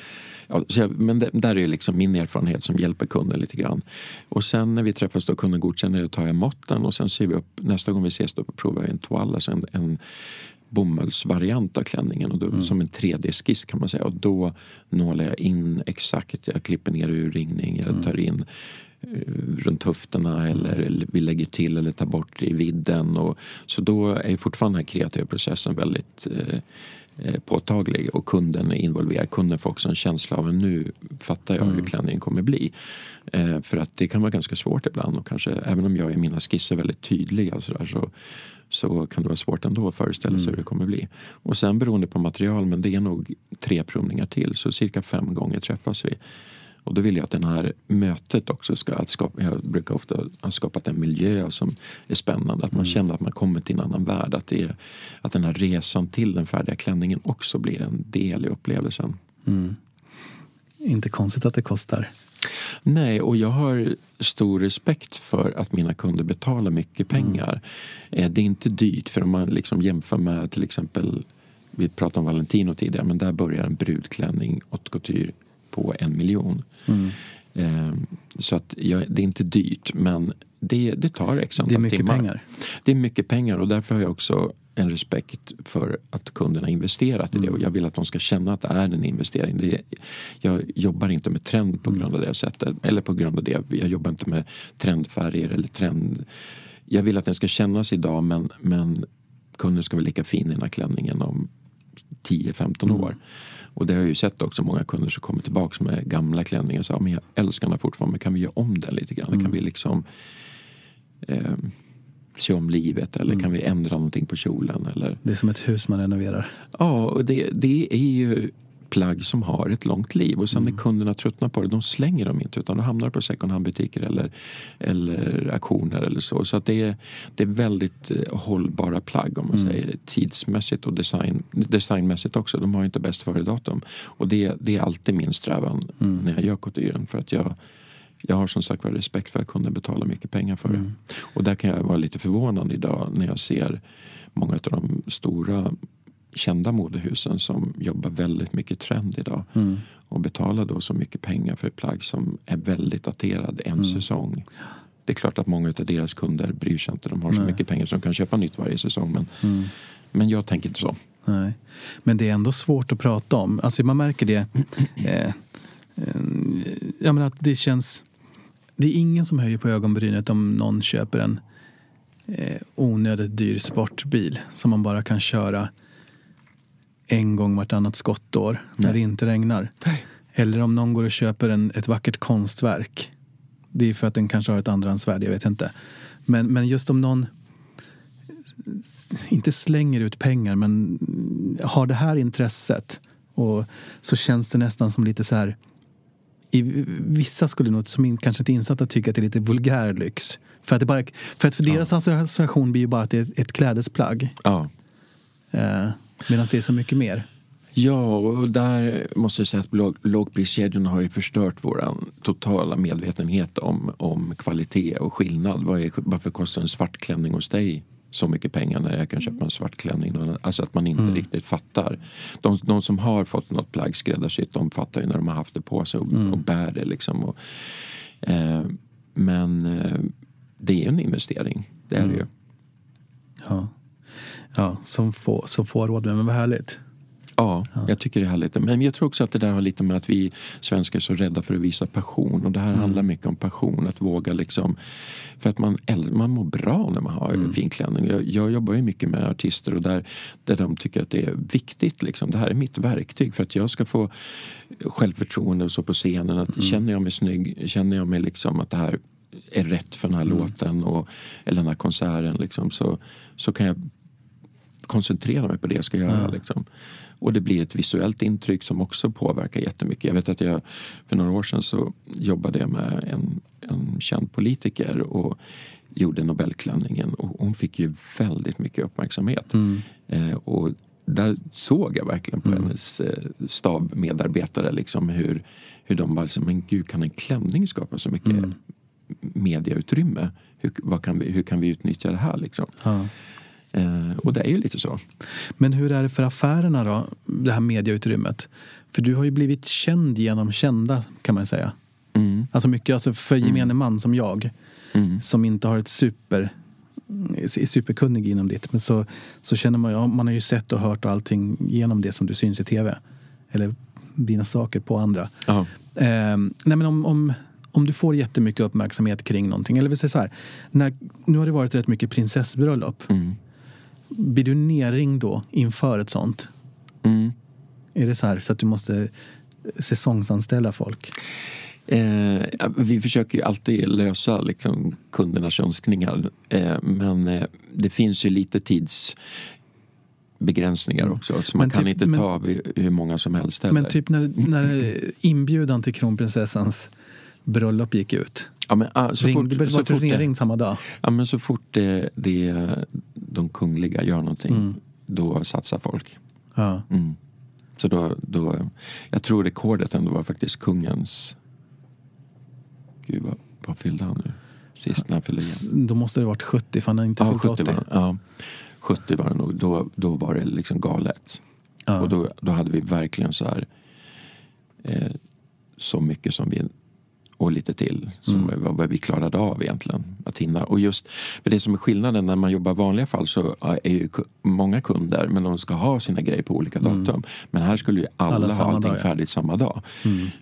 Ja, jag, men det, där är liksom min erfarenhet som hjälper kunden lite grann. Och sen när vi träffas då kunden godkänner det tar jag måtten och sen syr vi upp, nästa gång vi ses då provar vi en toal, alltså en, en bomullsvariant av klänningen och då, som en 3D-skiss kan man säga. Och då nålar jag in exakt, jag klipper ner urringning, jag tar in runt höfterna eller, eller vi lägger till eller tar bort i vidden. Och, så då är fortfarande den här kreativa processen väldigt eh, eh, påtaglig och kunden är involverad. Kunden får också en känsla av nu fattar jag hur klänningen kommer bli. Eh, för att det kan vara ganska svårt ibland och kanske även om jag i mina skisser väldigt tydliga och så, där, så, så kan det vara svårt ändå att föreställa sig hur det kommer bli. Och sen beroende på material, men det är nog tre provningar till, så cirka fem gånger träffas vi. Och då vill jag att det här mötet också ska att skapa, jag brukar ofta ha skapat en miljö som är spännande. Att man känner att man kommer till en annan värld. Att, det är, att den här resan till den färdiga klänningen också blir en del i upplevelsen. Inte konstigt att det kostar. Nej, och jag har stor respekt för att mina kunder betalar mycket pengar. Eh, Det är inte dyrt, för om man liksom jämför med till exempel, vi pratade om Valentino tidigare, men där börjar en brudklänning haute couture på en miljon. Eh, Så att ja, det är inte dyrt, men det, det tar x Det är antal mycket timmar. pengar. Det är mycket pengar och därför har jag också en respekt för att kunderna investerat i det och jag vill att de ska känna att det är en investering. Det är, jag jobbar inte med trend på grund av det sättet. Eller på grund av det. Jag jobbar inte med trendfärger eller trend... Jag vill att den ska kännas idag men, men kunden ska vara lika fin i den här klänningen om 10-15 år. Och det har jag ju sett också många kunder som kommer tillbaka med gamla klänningar och säger men jag älskar den här fortfarande men kan vi göra om den lite grann? Kan vi liksom eh, se om livet eller kan vi ändra någonting på kjolen? Eller, Det är som ett hus man renoverar. Ja, och det, det är ju plagg som har ett långt liv och sen när kunderna tröttnar på det, de slänger dem inte utan de hamnar på second hand-butiker eller, eller auktioner eller så. Så att det, är, det är väldigt eh, hållbara plagg om man säger tidsmässigt och design, designmässigt också. De har inte bäst före-datum. Och det, det är alltid min strävan när jag gör couturen för att jag jag har som sagt var respekt för att kunden betalar mycket pengar för det. Och där kan jag vara lite förvånad idag när jag ser många av de stora kända modehusen som jobbar väldigt mycket trend idag och betalar då så mycket pengar för ett plagg som är väldigt daterad en säsong. Det är klart att många av deras kunder bryr sig inte. De har så mycket pengar så de kan köpa nytt varje säsong. Men, men jag tänker inte så. Nej. Men det är ändå svårt att prata om. Alltså man märker det. [clears throat] Eh, eh, menar att det känns... Det är ingen som höjer på ögonbrynet om någon köper en eh, onödigt dyr sportbil som man bara kan köra en gång vartannat skottår när det inte regnar. Eller om någon går och köper en, ett vackert konstverk. Det är för att den kanske har ett andrahandsvärde, jag vet inte. Men, men just om någon inte slänger ut pengar men har det här intresset och så känns det nästan som lite så här i, vissa skulle nog, som in, kanske inte är insatta, tycka att det är lite vulgär lyx. För att, det bara, för, att för deras association blir ju bara att det är ett klädesplagg. Ja. Eh, Medan det är så mycket mer. Ja, och där måste jag säga att låg- lågpriskedjorna har ju förstört vår totala medvetenhet om, om kvalitet och skillnad. Vad är, varför kostar en svart klänning hos dig så mycket pengar när jag kan köpa en svart klänning? Alltså att man inte riktigt fattar. De, de som har fått något plagg skräddarsytt, de fattar ju när de har haft det på sig och, och bär det liksom. Och, eh, men eh, det är en investering, det är det ju. Ja, ja som, få, som får råd med, men vad härligt. Ja, jag tycker det är härligt. Men jag tror också att det där har lite med att vi svenskar är så rädda för att visa passion. Och det här handlar mycket om passion. Att våga liksom... För att man, man mår bra när man har en fin klänning. Jag, jag jobbar ju mycket med artister och där, där de tycker att det är viktigt. Liksom. Det här är mitt verktyg för att jag ska få självförtroende och så på scenen. Att Känner jag mig snygg, känner jag mig liksom att det här är rätt för den här låten och, eller den här konserten liksom, så, så kan jag koncentrera mig på det jag ska göra. Liksom. Och det blir ett visuellt intryck som också påverkar jättemycket. Jag vet att jag för några år sedan så jobbade jag med en, en känd politiker och gjorde Nobelklänningen och hon fick ju väldigt mycket uppmärksamhet. Eh, och där såg jag verkligen på hennes eh, stabmedarbetare liksom hur, hur de bara, liksom, men gud kan en klänning skapa så mycket mediautrymme? hur, kan vi, hur kan vi utnyttja det här liksom? Ja. Eh, och det är ju lite så. Men hur är det för affärerna då, det här mediautrymmet? För du har ju blivit känd genom kända kan man säga. Mm. Alltså mycket alltså för gemene man som jag, Mm. som inte har ett super är superkunnig inom ditt. Men så, så känner man ju, man har ju sett och hört allting genom det som du syns i tv. Eller dina saker på andra. Eh, nej men om, om, om du får jättemycket uppmärksamhet kring någonting. Eller vi säger så här, när, nu har det varit rätt mycket prinsessbröllop. Mm. Blir du nerringd då inför ett sånt? Mm. Är det så här så att du måste säsongsanställa folk? Eh, vi försöker ju alltid lösa liksom, kundernas önskningar men eh, men eh, det finns ju lite tidsbegränsningar också så man Men kan typ- inte men- ta hur många som helst heller. Men typ när, när [laughs] inbjudan till kronprinsessans bröllop gick ut. Ja, men, ah, så Ringde, fort, var så du fort, det, nerringd samma dag? ja, men så fort det, det, de kungliga gör någonting då satsar folk. Ja. Mm. Så då, då, jag tror rekordet ändå var faktiskt kungens... Gud, vad, vad fyllde han nu? Sist när han fyllde igen? Då måste det varit 70 för han har inte Ja, fyllt 70 80. var, det. ja, 70 var det nog. Då, då var det liksom galet. Ja. Och då, då hade vi verkligen så här eh, så mycket som vi och lite till som Mm. vad, vi klarade av egentligen att hinna. Och just för det som är skillnaden när man jobbar i vanliga fall så är ju många kunder men de ska ha sina grejer på olika datum. Men här skulle ju alla, Mm. Alla ha allting dag, ja. Mm. färdigt samma dag.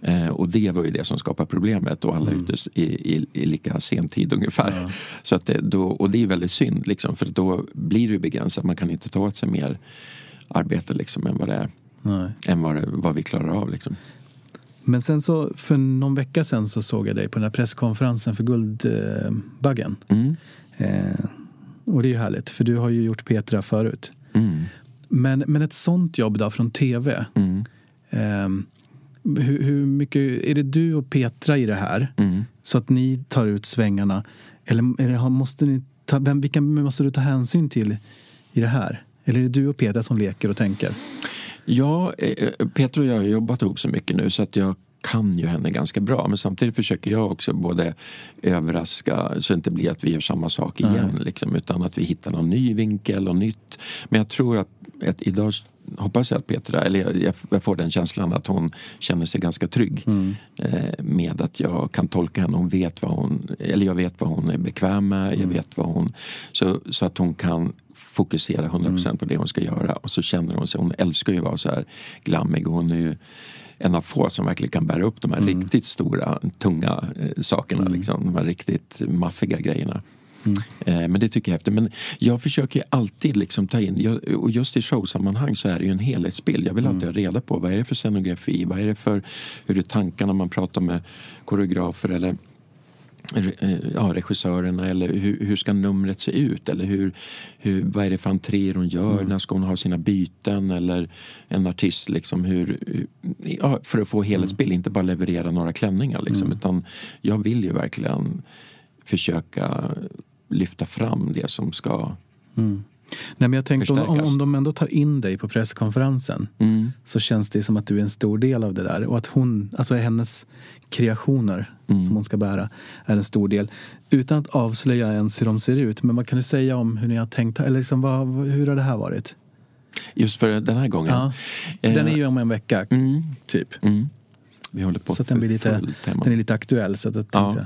Eh, och det var ju det som skapade problemet och alla ute i, i, i lika sen tid ungefär. Så att det, då, och det är väldigt synd liksom, för då blir det begränsat. Man kan inte ta åt sig mer arbete liksom, än vad det är Nej. än vad, det, vad vi klarar av. Liksom. Men sen så, för någon vecka sen så såg jag dig på den här presskonferensen för Guldbaggen. Mm. Eh, och det är ju härligt, för du har ju gjort Petra förut. Mm. Men, men ett sånt jobb då från tv. Mm. Eh, hur, hur mycket, är det du och Petra i det här? Mm. Så att ni tar ut svängarna? Eller, eller måste ni ta, vem, vilka måste du ta hänsyn till i det här? Eller är det du och Petra som leker och tänker? Ja, eh, Peter och jag har jobbat ihop så mycket nu så att jag kan ju henne ganska bra. Men samtidigt försöker jag också både överraska så det inte blir att vi gör samma sak igen. Liksom, utan att vi hittar någon ny vinkel och nytt. Men jag tror att, att idag hoppas jag att Petra, eller jag, får den känslan att hon känner sig ganska trygg eh, med att jag kan tolka henne. Hon vet vad hon, eller jag vet vad hon är bekväm med. Jag vet vad hon, så, så att hon kan fokusera 100% på det hon ska göra. Och så känner hon sig, hon älskar ju att vara så här glammig och hon är ju en av få som verkligen kan bära upp de här riktigt stora, tunga eh, sakerna. Liksom, de här riktigt maffiga grejerna. Eh, men det tycker jag är häftigt. Men jag försöker ju alltid liksom ta in, jag, och just i showsammanhang så är det ju en helhetsbild. Jag vill alltid ha reda på vad är det för scenografi, vad är det för, hur är tankarna man pratar med koreografer eller ja, regissörerna eller hur, hur ska numret se ut? Eller hur, hur, vad är det för entréer hon gör, när ska hon ha sina byten? Eller en artist liksom hur, ja, för att få helhetsbild, inte bara leverera några klänningar liksom, utan jag vill ju verkligen försöka lyfta fram det som ska Nej, men jag tänkte om, om de ändå tar in dig på presskonferensen Mm. så känns det som att du är en stor del av det där. Och att hon, alltså hennes kreationer Mm. som hon ska bära är en stor del. Utan att avslöja ens hur de ser ut. Men vad kan du säga om hur ni har tänkt? Eller liksom, vad, hur har det här varit? Just för den här gången. Ja. Den är Eh, ju om en vecka, mm, typ. mm. Vi håller på Så att den blir lite, den är lite aktuell. Så att jag Ja.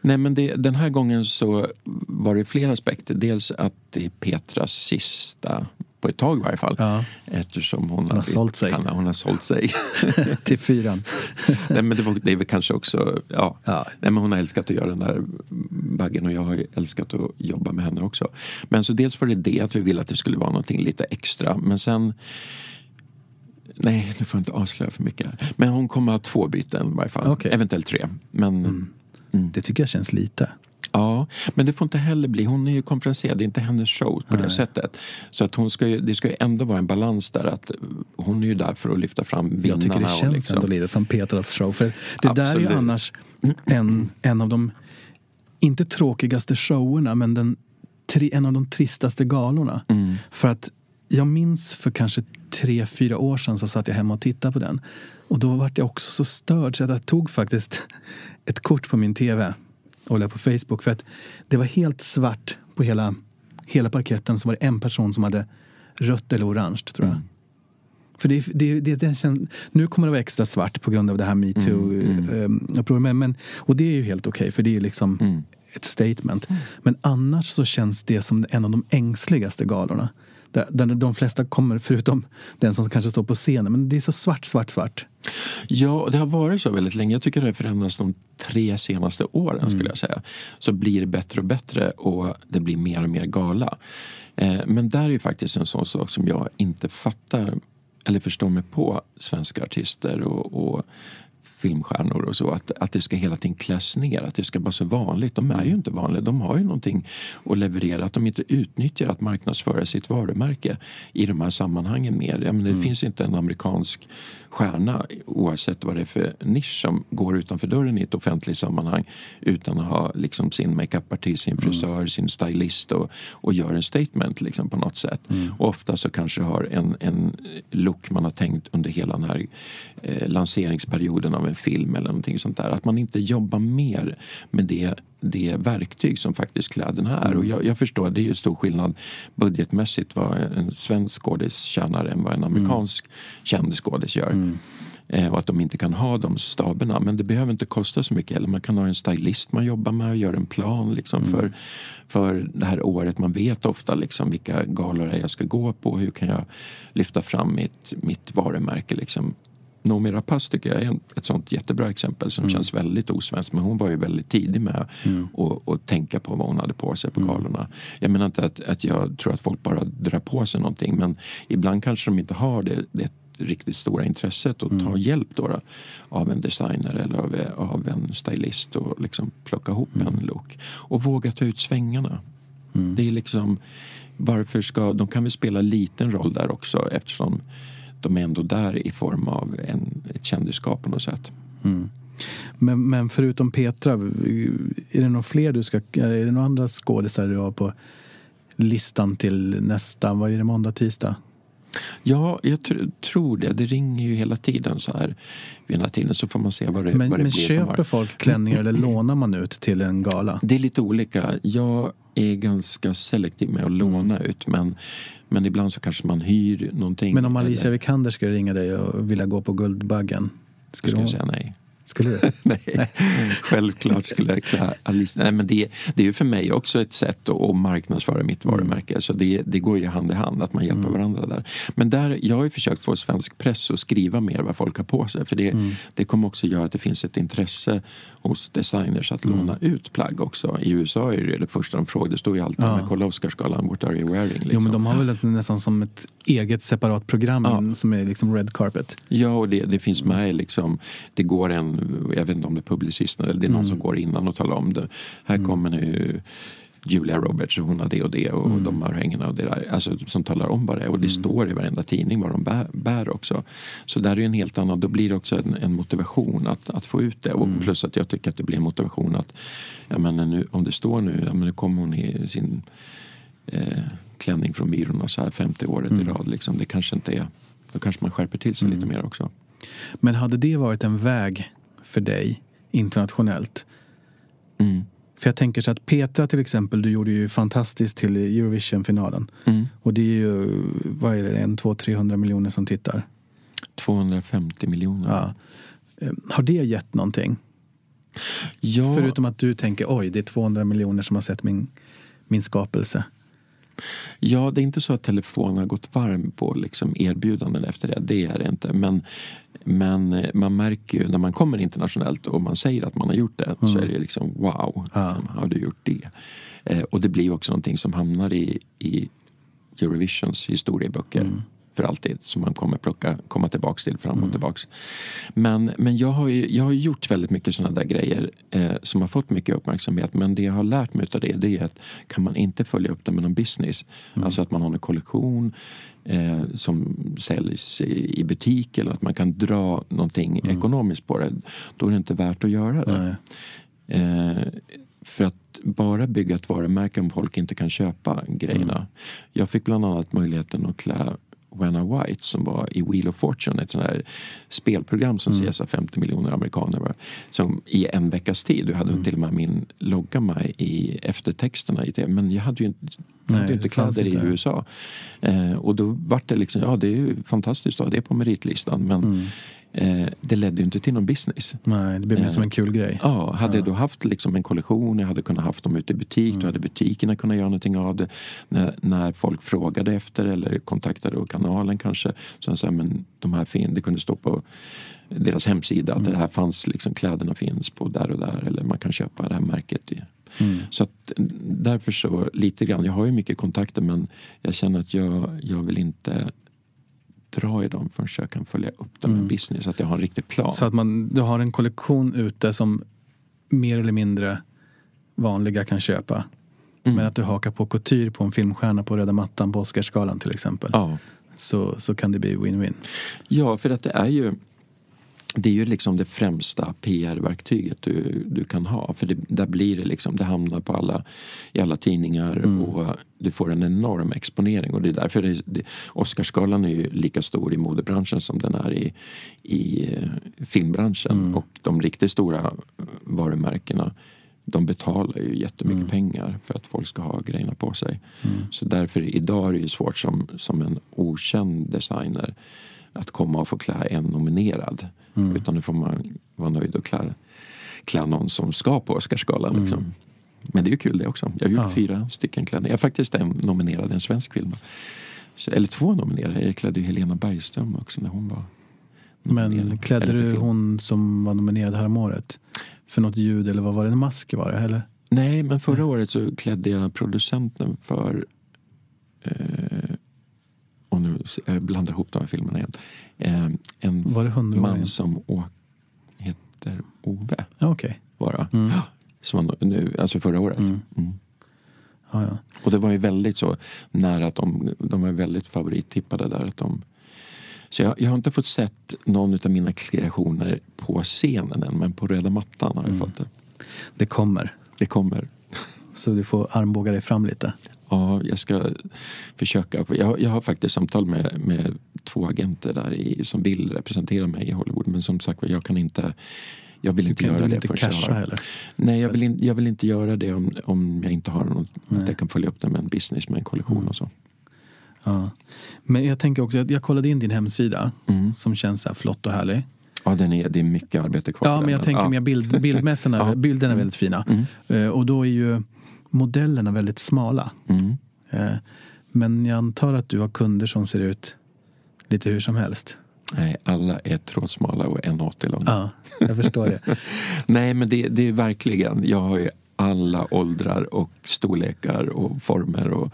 Nej, men det, den här gången så var det flera aspekter. Dels att det är Petras sista, på ett tag i varje fall. Ja. Eftersom hon, har blivit- sålt sig. Kan, hon har sålt sig. [laughs] till fyran. [laughs] Nej, men det, var, det är väl kanske också... Ja. Ja. Nej, men hon har älskat att göra den där baggen och jag har älskat att jobba med henne också. Men så dels var det det att vi ville att det skulle vara någonting lite extra. Men sen... Nej, nu får jag inte avslöja för mycket. här. Men hon kommer ha två byten i varje fall. Okej. Eventuellt tre. Men Det tycker jag känns lite. Ja, men det får inte heller bli, hon är ju konferenserad, det är inte hennes show på det sättet. Så att hon ska ju, det ska ju ändå vara en balans där att hon är ju där för att lyfta fram vinnarna. Jag tycker det känns liksom, ändå lite som Petras show. För det där är Absolut. ju annars en, en av de, inte tråkigaste showerna, men den, en av de tristaste galorna. Mm. För att jag minns för kanske tre, fyra år sedan så satt jag hemma och tittade på den. Och då var jag också så störd så att jag tog faktiskt ett kort på min tv. Och la på Facebook. För att det var helt svart på hela, hela parketten. Så var det en person som hade rött eller orange, tror jag. Mm. För det, det, det, det känns, nu kommer det vara extra svart på grund av det här metoo-upproret. Mm, Men, och det är ju helt okej, för det är liksom Mm. ett statement. Men annars så känns det som en av de ängsligaste galorna. Där, de flesta kommer, förutom den som kanske står på scenen. Men det är så svart, svart, svart. Ja, det har varit så väldigt länge. Jag tycker det har förändrats de tre senaste åren skulle jag säga. Så blir det bättre och bättre och det blir mer och mer gala. Eh, men där är ju faktiskt en sån sak som jag inte fattar eller förstår mig på svenska artister och, och filmstjärnor och så. Att, att det ska hela tiden kläs ner, att det ska vara så vanligt. De är ju inte vanliga. De har ju någonting att leverera. Att de inte utnyttjar att marknadsföra sitt varumärke i de här sammanhangen mer. Jag menar, det finns inte en amerikansk stjärna oavsett vad det är för nisch som går utanför dörren i ett offentligt sammanhang utan att ha liksom, sin makeupartist, sin frisör, sin stylist och, och gör en statement liksom, på något sätt. Och ofta så kanske har en, en look man har tänkt under hela den här eh, lanseringsperioden av en film eller någonting sånt där. Att man inte jobbar mer med det, det verktyg som faktiskt kläderna är. Och jag, jag förstår, det är ju stor skillnad budgetmässigt vad en svensk skådis tjänar än vad en amerikansk känd skådis gör. Eh, och att de inte kan ha de staberna. Men det behöver inte kosta så mycket heller. Man kan ha en stylist man jobbar med och gör en plan liksom, för, för det här året. Man vet ofta liksom, vilka galor jag ska gå på. Hur kan jag lyfta fram mitt, mitt varumärke. Liksom. Noomi Rapace tycker jag är ett sånt jättebra exempel som känns väldigt osvenskt. Men hon var ju väldigt tidig med att att tänka på vad hon hade på sig på galorna. Jag menar inte att, att jag tror att folk bara drar på sig någonting. Men ibland kanske de inte har det, det riktigt stora intresset och ta hjälp då, då av en designer eller av, av en stylist och liksom plocka ihop en look. Och våga ta ut svängarna. Det är liksom, varför ska, de kan väl spela liten roll där också eftersom de är ändå där i form av en, ett kändisskap på något sätt. Men, men förutom Petra, är det några fler du ska... Är det några andra skådisar du har på listan till nästa, vad är det, måndag, tisdag? Ja, jag tr- tror det. Det ringer ju hela tiden så här. Vid den här tiden så får man se vad det, Men, vad det men blir. de har. köper folk klänningar eller lånar man ut till en gala? Det är lite olika. Jag är ganska selektiv med att låna ut men, men ibland så kanske man hyr någonting. Men om Alicia Vikander skulle ringa dig och vilja gå på Guldbaggen? Skulle skulle hon... säga nej. Skulle du? [laughs] nej. Självklart skulle jag klä Alice. Nej, men det, det är ju för mig också ett sätt att, att marknadsföra mitt Mm. varumärke. Så det, det går ju hand i hand att man hjälper varandra där. Men där, jag har ju försökt få svensk press att skriva mer vad folk har på sig. För det, Mm. det kommer också göra att det finns ett intresse hos designers att låna Mm. ut plagg också. I USA är det det första de frågar. Det står ju alltid Ja. med kolla Oscarsgalan, what are you wearing? Liksom. Jo, men de har väl nästan som ett eget separat program Ja. som är liksom red carpet. Ja, och det, det finns med liksom, det går en, jag vet inte om det är publicisten eller det är någon Mm. som går innan och talar om det. Här kommer nu Julia Roberts och hon har det och det och Mm. de har hängerna och det där. Alltså som talar om vad det är och det står i varenda tidning vad de bär, bär också. Så där är ju en helt annan, då blir det också en, en motivation att, att få ut det. Och Mm. plus att jag tycker att det blir en motivation att, ja men nu, om det står nu, ja men nu kommer hon i sin eh, klänning från Myrorna så här 50 året Mm. i rad. Liksom. Det kanske inte är, då kanske man skärper till sig lite mer också. Men hade det varit en väg för dig internationellt? Mm. För jag tänker så att Petra till exempel, du gjorde ju fantastiskt till Eurovision-finalen. Mm. Och det är ju, vad är det, en, två, 300 miljoner som tittar. 250 miljoner. Ja. Eh, Har det gett någonting? Ja, Förutom att du tänker, oj, det är 200 miljoner som har sett min, min skapelse. ja, det är inte så att telefonen har gått varm på liksom erbjudanden efter det. Det är det inte. Men, men eh, man märker ju när man kommer internationellt och man säger att man har gjort det så är det liksom wow, Ja. liksom, har du gjort det? Eh, och det blir också någonting som hamnar i, i Eurovisions historieböcker för alltid. Som man kommer plocka, komma tillbaks till fram och tillbaks. Men, men jag, har ju, jag har gjort väldigt mycket sådana där grejer eh, som har fått mycket uppmärksamhet. Men det jag har lärt mig av det, det är att kan man inte följa upp det med någon business. Alltså att man har en kollektion eh, som säljs i, i butik eller att man kan dra någonting ekonomiskt på det. Då är det inte värt att göra det. Eh, för att bara bygga ett varumärke om folk inte kan köpa grejerna. Jag fick bland annat möjligheten att klä Wanna White som var i Wheel of Fortune, ett sånt här spelprogram som ses av 50 miljoner amerikaner. va. Som i en veckas tid, du hade till och med min logga med i eftertexterna i tv. Men jag hade ju inte, jag hade Nej, ju inte kläder i. USA. Eh, och då vart det liksom, ja det är ju fantastiskt att ha det på meritlistan. Men Mm. Eh, det ledde ju inte till någon business. Nej, det blir mer som en kul grej. Ja, hade jag då haft liksom en kollektion, jag hade kunnat haft dem ute i butik, Mm. då hade butikerna kunnat göra någonting av det. När, när folk frågade efter eller kontaktade kanalen kanske, så sa men de här fin, det kunde stå på deras hemsida att Mm. det här fanns, liksom, kläderna finns på där och där eller man kan köpa det här märket. I. Mm. Så att, mm, därför så lite grann, jag har ju mycket kontakter men jag känner att jag, jag vill inte dra i dem förrän jag kan följa upp dem med business, att jag har en riktig plan. Mm. Så att man, du har en kollektion ute som mer eller mindre vanliga kan köpa. Mm. Men att du hakar på couture på en filmstjärna på röda mattan på Oscarsgalan till exempel. ja. Så, så kan det bli win-win. Ja, för att det är ju det är ju liksom det främsta PR-verktyget du, du kan ha. För det, där blir det liksom, det hamnar på alla, i alla tidningar och du får en enorm exponering. Och det är därför det, det, Oscarsgalan är ju lika stor i modebranschen som den är i, i eh, filmbranschen. Och de riktigt stora varumärkena de betalar ju jättemycket pengar för att folk ska ha grejerna på sig. Så därför idag är det ju svårt som, som en okänd designer att komma och få klä en nominerad. Utan nu får man vara nöjd och klä, klä någon som ska på Oscarsgalan. Liksom. Men det är ju kul det också. Jag har gjort Ja. fyra stycken klänningar. Jag är faktiskt en nominerad i en svensk film. Så, eller två nominerade. Jag klädde ju Helena Bergström också när hon var. Men klädde du hon som var nominerad häromåret? För något ljud eller vad var det? En mask var det eller? Nej, men förra året så klädde jag producenten för... Eh, och nu jag blandar ihop de här filmerna igen. Eh, en man som å, heter Ove, Ja, okej. var det. Mm. Som nu, alltså förra året. Mm. Mm. Ja, ja. Och det var ju väldigt så nära att de, de var väldigt favorittippade där. Att de, så jag, jag har inte fått sett någon av mina kreationer på scenen än, men på röda mattan har jag Mm. fått det. Det kommer. Det kommer. Så du får armbåga dig fram lite. Ja, jag ska försöka. Jag, har- jag har faktiskt samtal med, med två agenter där i, som vill representera mig i Hollywood. Men som sagt jag kan inte jag vill inte göra det förrän jag har- heller? Nej, jag vill, in, jag vill inte göra det om, om jag inte har något, att jag kan följa upp det med en business, med en kollektion Mm. och så. Ja. Men jag tänker också jag kollade in din hemsida Mm. som känns så här flott och härlig. Ja, den är, det är mycket arbete kvar. Ja, men jag tänker ja. mer bild, bildmässorna, [laughs] Ja. bilderna är väldigt fina. Mm. Eh, Och då är ju modellerna väldigt smala. Mm. Eh, Men jag antar att du har kunder som ser ut lite hur som helst. Nej, alla är trådsmala och 1,80 långa. Ja, jag förstår det. [laughs] Nej, men det, det är verkligen, jag har ju alla åldrar och storlekar och former. Och,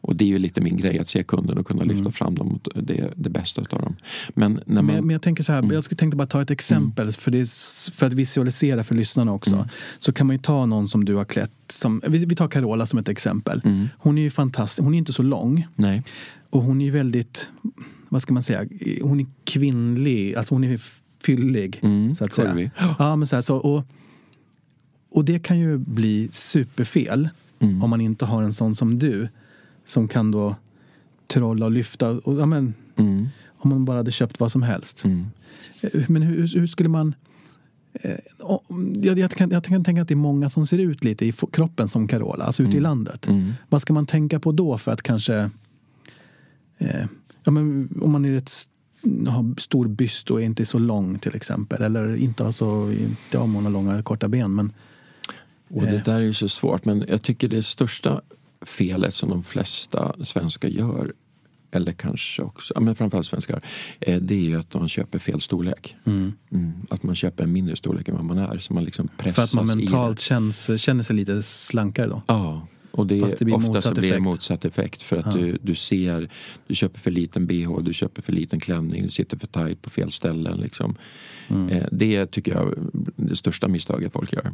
och det är ju lite min grej att se kunden och kunna lyfta fram dem, det, det bästa utav dem. Men när man, Men, men jag tänker så här, Mm. jag tänkte bara ta ett exempel för, det, för att visualisera för lyssnarna också. Mm. Så kan man ju ta någon som du har klätt, som, vi, vi tar Carola som ett exempel. Mm. Hon är ju fantastisk, hon är inte så lång. Nej. Och hon är ju väldigt, vad ska man säga, hon är kvinnlig, alltså hon är fyllig. Mm, så att säga. Ja, men så här, så, och, och det kan ju bli superfel Mm. om man inte har en sån som du som kan då trolla och lyfta. Och, ja, men, Mm. om man bara hade köpt vad som helst. Mm. Eh, Men hur, hur skulle man... Eh, jag, jag, kan, jag kan tänka att det är många som ser ut lite i kroppen som Carola, alltså ute i landet. Mm. Vad ska man tänka på då för att kanske... Eh, ja, men om man är ett, har stor byst och inte är så lång till exempel. Eller inte har så... Inte har många långa eller korta ben. Men, Och det där är ju så svårt. Men jag tycker det största felet som de flesta svenskar gör eller kanske också, men framförallt svenskar, eh, det är ju att man köper fel storlek. Mm. Att man köper en mindre storlek än vad man är. Så man liksom för pressas att man mentalt känns, känner sig lite slankare då. Ja, och det, Fast det blir ofta motsatt så blir det effekt. motsatt effekt. För att du, du ser, du köper för liten bh, du köper för liten klänning, du sitter för tajt på fel ställen. Liksom. Mm. Eh, det tycker jag är det största misstaget folk gör.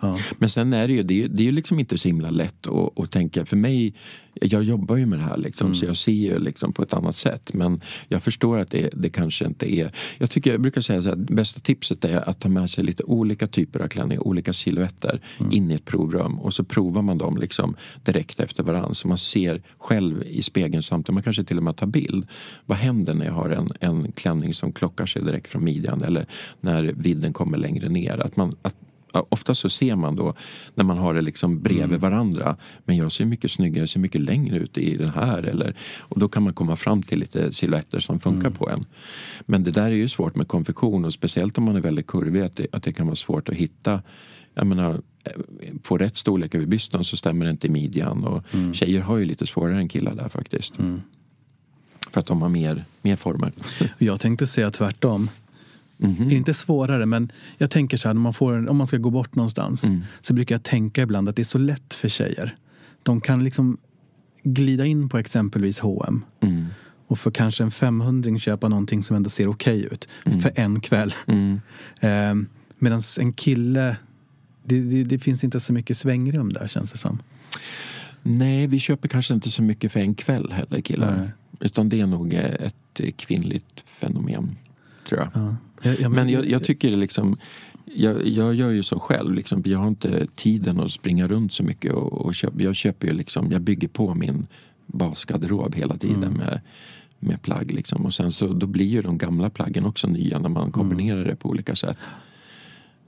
Ja. Men sen är det ju, det är, det är ju liksom inte så himla lätt att, att tänka. För mig, jag jobbar ju med det här liksom, så jag ser ju liksom på ett annat sätt. Men jag förstår att det, det kanske inte är... Jag, tycker, jag brukar säga att bästa tipset är att ta med sig lite olika typer av klänningar, olika silhuetter in i ett provrum. Och så provar man dem liksom direkt efter varandra. Så man ser själv i spegeln samtidigt. Man kanske till och med tar bild. Vad händer när jag har en, en klänning som klockar sig direkt från midjan? Eller när vidden kommer längre ner? Att man, att, Ofta så ser man då när man har det liksom bredvid varandra. Men jag ser mycket snyggare, jag ser mycket längre ut i den här. Eller, och då kan man komma fram till lite silhuetter som funkar på en. Men det där är ju svårt med konfektion och speciellt om man är väldigt kurvig att det, att det kan vara svårt att hitta. Jag menar, eh, få rätt storlek över bysten så stämmer det inte i midjan. Och Tjejer har ju lite svårare än killar där faktiskt. För att de har mer, mer former. Jag tänkte säga tvärtom. Mhm. Inte svårare, men jag tänker så här, om man, får, om man ska gå bort någonstans Mm. så brukar jag tänka ibland att det är så lätt för tjejer. De kan liksom glida in på exempelvis H&M Mm. och för kanske en 500 köpa någonting som ändå ser okej ut för en kväll. Mm. Eh, Medan en kille, det, det, det finns inte så mycket svängrum där känns det som. Nej, vi köper kanske inte så mycket för en kväll heller killar. Nej. Utan det är nog ett kvinnligt fenomen, tror jag. Ja. Jag, jag, Men jag, jag tycker liksom jag, jag gör ju så själv. Liksom, jag har inte tiden att springa runt så mycket. Och, och köp, jag, köper ju liksom, jag bygger på min basgarderob hela tiden Mm. med, med plagg. Liksom. Och sen så, då blir ju de gamla plaggen också nya när man kombinerar det på olika sätt.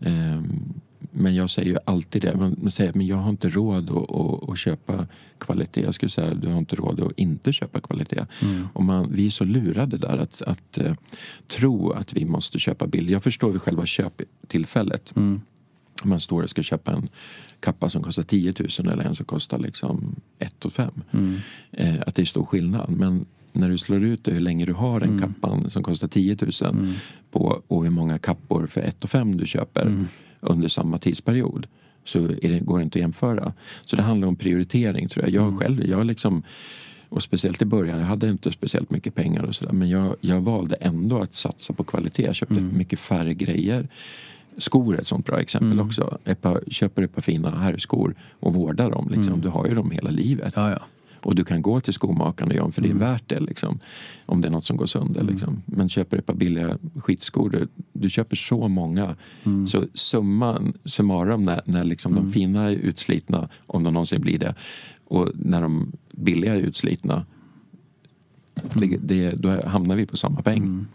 Ehm, men jag säger ju alltid det. Man, säger, men jag har inte råd att, att, att köpa kvalitet. Jag skulle säga du har inte råd att inte köpa kvalitet. Och man, vi är så lurade där att, att eh, tro att vi måste köpa billigt. Jag förstår vid själva köptillfället. Om man står och ska köpa en kappa som kostar 10 000 eller en som kostar liksom 1 5 eh, Att det är stor skillnad. Men när du slår ut det hur länge du har en kappan som kostar 10 000 på, och hur många kappor för 1 5 du köper under samma tidsperiod så det, går det inte att jämföra. Så det handlar om prioritering tror jag. Jag själv, jag liksom och speciellt i början, jag hade inte speciellt mycket pengar och sådär men jag, jag valde ändå att satsa på kvalitet. Jag köpte mycket färre grejer. Skor är ett sånt bra exempel också. Ett par, köper ett par fina herrskor och vårdar dem. Liksom. Du har ju dem hela livet. Ja, ja. Och du kan gå till skomakaren och göra dem för det är värt det. Liksom, om det är något som går sönder. Liksom. Men köper du ett par billiga skitskor, du, du köper så många. Så summan, summarum när, när liksom de fina är utslitna, om de någonsin blir det, och när de billiga är utslitna, det, det, då hamnar vi på samma peng.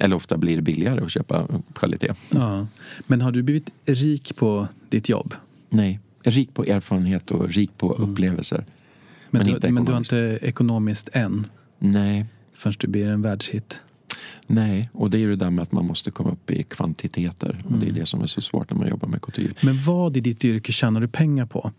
Eller ofta blir det billigare att köpa kvalitet. Ja. Men har du blivit rik på ditt jobb? Nej, rik på erfarenhet och rik på upplevelser. Men, Men du, inte men du har inte ekonomiskt än Nej, förrän du blir en världshit? Nej, och det är ju det där med att man måste komma upp i kvantiteter. Och det är det som är så svårt när man jobbar med couture. Men vad i ditt yrke tjänar du pengar på?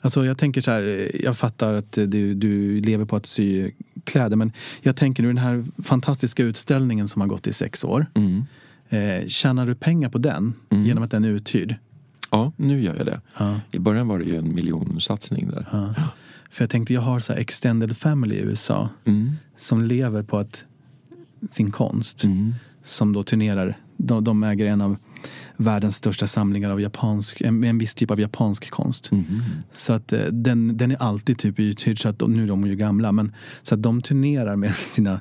Alltså jag tänker så här, jag fattar att du, du lever på att sy kläder men jag tänker nu den här fantastiska utställningen som har gått i sex år. Mm. Eh, tjänar du pengar på den genom att den är uthyrd? Ja, nu gör jag det. Ja. I början var det ju en miljonsatsning där. Ja. För jag tänkte, jag har så här extended family i USA Mm. som lever på att sin konst. Mm. Som då turnerar. De, de äger en av världens största samlingar av japansk, en, en viss typ av japansk konst. Mm. Så att eh, den, den är alltid typ uthyrd, så att, de- nu är de ju gamla, men så att de turnerar med [laughs] sina,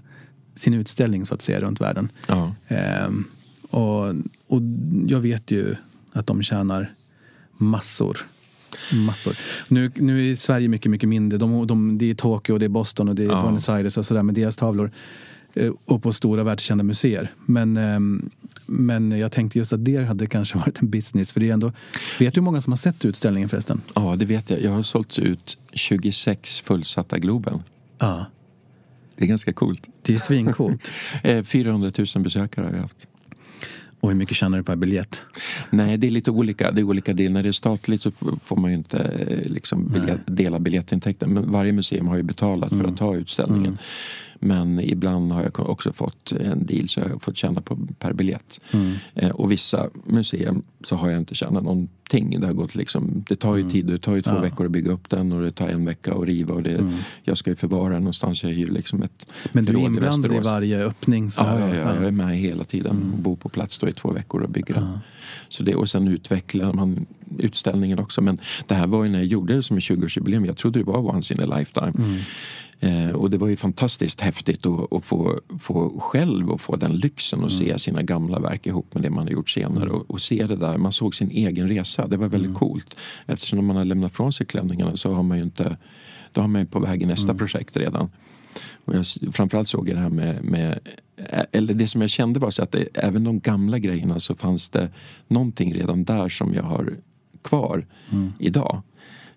sin utställning så att säga runt världen. Ja. Ehm, och, och jag vet ju att de tjänar massor. Massor. Nu, nu är Sverige mycket, mycket mindre. De, de, det är Tokyo, det är Boston och det är Ja. Buenos Aires och sådär med deras tavlor. Eh, Och på stora världskända museer. Men, ehm, men jag tänkte just att det hade kanske [laughs] varit en business. För det är ändå, vet du hur många som har sett utställningen förresten? ja, det vet jag. Jag har sålt ut 26 fullsatta Globen. Ja. Det är ganska coolt. Det är svincoolt. [laughs] Eh, 400 000 besökare har jag haft. Och hur mycket tjänar du per biljett? Nej, det är lite olika. Det är olika del. När det är statligt så får man ju inte eh, liksom biljett, dela biljettintäkten. Men varje museum har ju betalat för att ta utställningen. Men ibland har jag också fått en deal så jag har fått tjäna på per biljett. Mm. Eh, och vissa museer så har jag inte tjänat någonting. Det, har gått liksom, det tar ju Mm. tid, det tar ju två Ja. veckor att bygga upp den och det tar en vecka att riva. Och det, Mm. Jag ska ju förvara den någonstans, jag hyr liksom ett Men du är i inblandad i Västerås. varje öppning? Så Ja, ja, ja, jag är med hela tiden och bor på plats då i två veckor och bygger den. Så det, och sen utvecklar man utställningen också. Men det här var ju när jag gjorde det som ett 20-årsjubileum. Jag trodde det var once in a lifetime. Mm. Eh, och det var ju fantastiskt häftigt att, att få, få själv och få den lyxen att se sina gamla verk ihop med det man har gjort senare. Och, och se det där, man såg sin egen resa. Det var väldigt coolt. Eftersom när man har lämnat från sig klänningarna så har man ju inte, då har man ju på väg i nästa projekt redan. Och jag, framförallt såg jag det här med, med eller det som jag kände var så att det, även de gamla grejerna så fanns det någonting redan där som jag har kvar idag.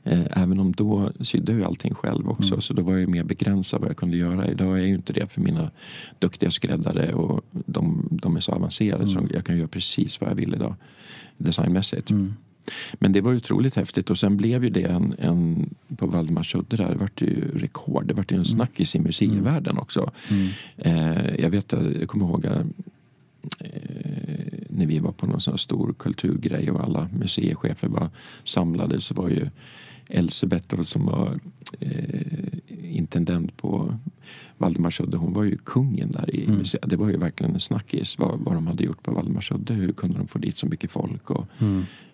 Eh, Även om då sydde jag ju allting själv också så då var jag mer begränsad vad jag kunde göra. Idag är jag ju inte det för mina duktiga skräddare och de, de är så avancerade så jag kan göra precis vad jag vill idag designmässigt. Men det var otroligt häftigt och sen blev ju det en, en på Valdemarsudde där, det vart ju rekord. Det vart ju en snackis i museivärlden också. Eh, jag vet, jag kommer ihåg eh, när vi var på någon sån stor kulturgrej och alla museichefer var samlade så var ju Elsebeth som var eh, intendent på Valdemarsudde, hon var ju kungen där i museet. Det var ju verkligen en snackis vad, vad de hade gjort på Valdemarsudde. Hur kunde de få dit så mycket folk? Och,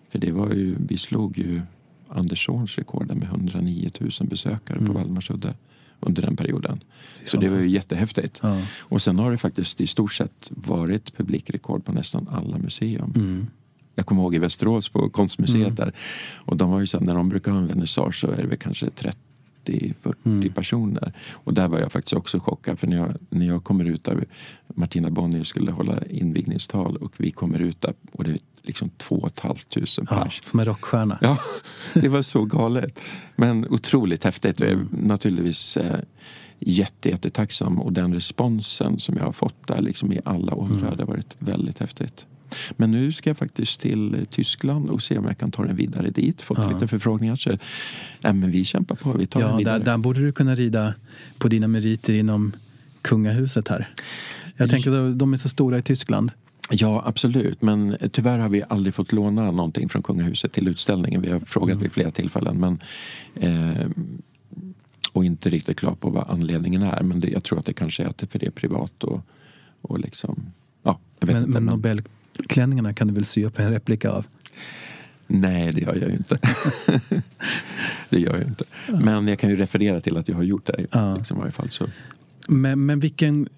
För det var ju, vi slog ju Anderssons rekord med 109 000 besökare på Valdemarsudde under den perioden. Så det var ju jättehäftigt. Ja. Och sen har det faktiskt i stort sett varit publikrekord på nästan alla museum. Mm. Jag kommer ihåg i Västerås på konstmuseet där. Och de var ju så när de brukar ha en vernissage så är det väl kanske 30-40 Mm. personer. Och där var jag faktiskt också chockad. För när jag, när jag kommer ut där, Martina Bonnier skulle hålla invigningstal och vi kommer ut där och det är liksom 2 500 Ja, pers. som en rockstjärna. Ja, det var så galet. Men otroligt häftigt och jag är Mm. naturligtvis eh, jätte, jättetacksam. Och den responsen som jag har fått där liksom i alla åldrar, Mm. det har varit väldigt häftigt. Men nu ska jag faktiskt till Tyskland och se om jag kan ta den vidare dit. Fått Ja. lite förfrågningar. Så, nej, men vi kämpar på, vi tar den Ja, vidare. där, där borde du kunna rida på dina meriter inom kungahuset här. Jag tänker att de är så stora i Tyskland. Ja, absolut. Men tyvärr har vi aldrig fått låna någonting från kungahuset till utställningen. Vi har frågat vid flera tillfällen. Men, eh, och inte riktigt klar på vad anledningen är. Men det, jag tror att det kanske är att det för det är privat och, och liksom... Ja, jag vet Men, inte. men men, Nobelklänningarna kan du väl sy upp en replika av? nej, det gör jag ju inte. [laughs] det gör jag inte. Men jag kan ju referera till att jag har gjort det. Ja. Liksom, i varje fall, så. Men, men vilken...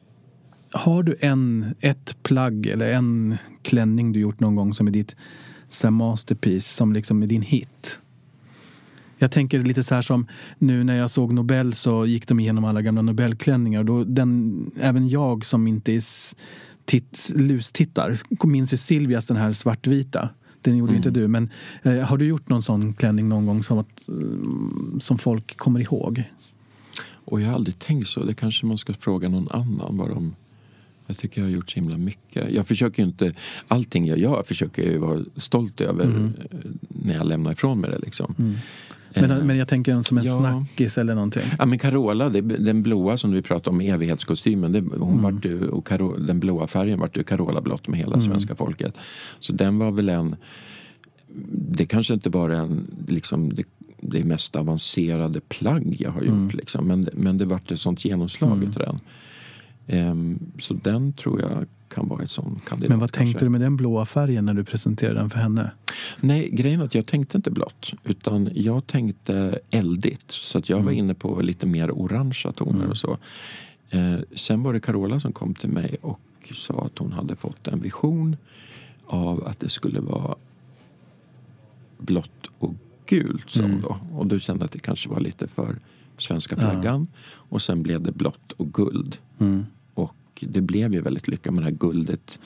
Har du en, ett plagg eller en klänning du gjort någon gång som är ditt så masterpiece, som liksom är din hit? Jag tänker lite så här som nu när jag såg Nobel så gick de igenom alla gamla Nobelklänningar. Då den, även jag som inte är titt, lustittar minns ju Silvias den här svartvita. Den gjorde ju inte du. Men eh, har du gjort någon sån klänning någon gång som, att, eh, som folk kommer ihåg? Och jag har aldrig tänkt så. Det kanske man ska fråga någon annan vad de... Jag tycker jag har gjort så himla mycket. Jag försöker inte... Allting jag gör försöker jag vara stolt över eh, när jag lämnar ifrån mig det. Liksom. Men, Eh, men jag tänker som en ja. snackis eller någonting. Ja, men Carola, det, den blåa som vi pratade om, evighetskostymen, det, hon Mm. vart ju, och Caro, den blåa färgen vart ju Carola-blått med hela Mm. svenska folket. Så den var väl en... Det kanske inte bara en, liksom, det, det mest avancerade plagg jag har gjort. Mm. Liksom, men, men det vart ett sånt genomslag utav den. Ehm, så den tror jag kan vara ett sånt kandidat. Men vad kanske. tänkte du med den blåa färgen när du presenterade den för henne? Nej, grejen är att jag tänkte inte blått. Utan jag tänkte eldigt. Så att jag Mm. var inne på lite mer orangea toner och så. Eh, sen var det Carola som kom till mig och sa att hon hade fått en vision av att det skulle vara blått och gult. Sa Mm. då. Och då kände jag att det kanske var lite för svenska flaggan. Och sen blev det blått och guld. Mm. Och det blev ju väldigt lyckat med det här guldet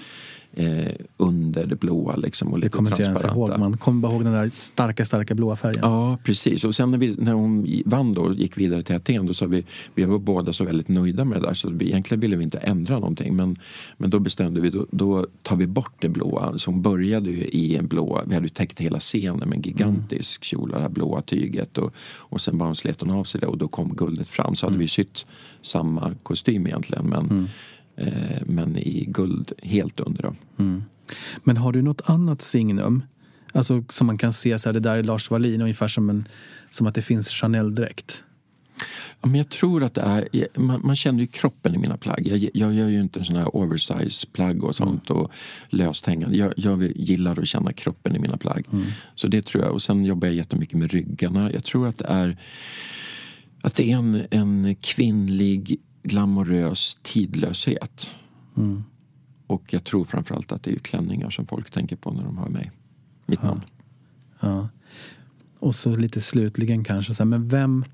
eh, under det blåa liksom, och Det kommer inte jag ens transparenta. ihåg. Man kommer bara ihåg den där starka, starka blåa färgen. Ja, precis. Och sen när, vi, när hon vann då och gick vidare till Aten då sa vi, vi var båda så väldigt nöjda med det där så vi, egentligen ville vi inte ändra någonting. Men, men då bestämde vi, då, då tar vi bort det blåa. Så hon började ju i en blå, vi hade ju täckt hela scenen med en gigantisk kjol, det här blåa tyget. Och, och sen bara slet hon av sig det och då kom guldet fram. Så hade vi sytt samma kostym egentligen men, eh, men i guld helt under. Då. Men har du något annat signum? Alltså som man kan se så här, det där är Lars Wallin, ungefär som, en, som att det finns Chanel-dräkt. Ja, men jag tror att det är, man, man känner ju kroppen i mina plagg. Jag, jag gör ju inte sån här oversize plagg och sånt och löst hängande. Jag, jag gillar att känna kroppen i mina plagg. Så det tror jag. Och sen jobbar jag jättemycket med ryggarna. Jag tror att det är att det är en, en kvinnlig glamorös tidlöshet. Och jag tror framförallt att det är klänningar som folk tänker på när de hör mig. Mitt namn. Ja. Och så lite slutligen kanske, så här, men vem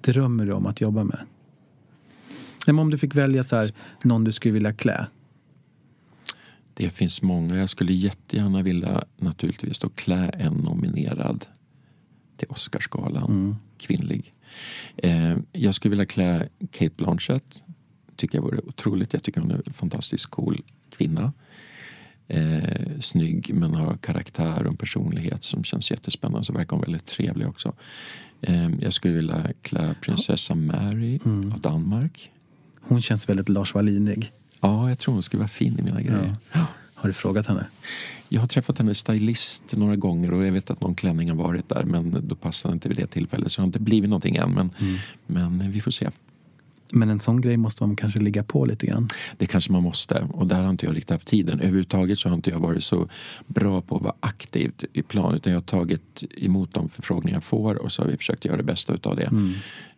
drömmer du om att jobba med? Men om du fick välja så här, någon du skulle vilja klä. Det finns många. Jag skulle jättegärna vilja naturligtvis då klä en nominerad till Oscarsgalan, kvinnlig. Eh, jag skulle vilja klä Kate Blanchett. Tycker jag vore otroligt. Jag tycker hon är en fantastiskt cool kvinna. Eh, snygg men har karaktär och en personlighet som känns jättespännande. Så verkar hon väldigt trevlig också. Eh, jag skulle vilja klä prinsessa Mary av Danmark. Hon känns väldigt Lars Wallinig. Ja, jag tror hon skulle vara fin i mina grejer. Har du frågat henne? Jag har träffat hennes stylist några gånger och jag vet att någon klänning har varit där men då passade inte vid det tillfället så det har inte blivit någonting än men, men vi får se. Men en sån grej måste man kanske ligga på lite grann. Det kanske man måste och där har inte jag riktigt haft tiden. Överhuvudtaget så har inte jag varit så bra på att vara aktiv i plan utan jag har tagit emot de förfrågningar jag får och så har vi försökt göra det bästa utav det.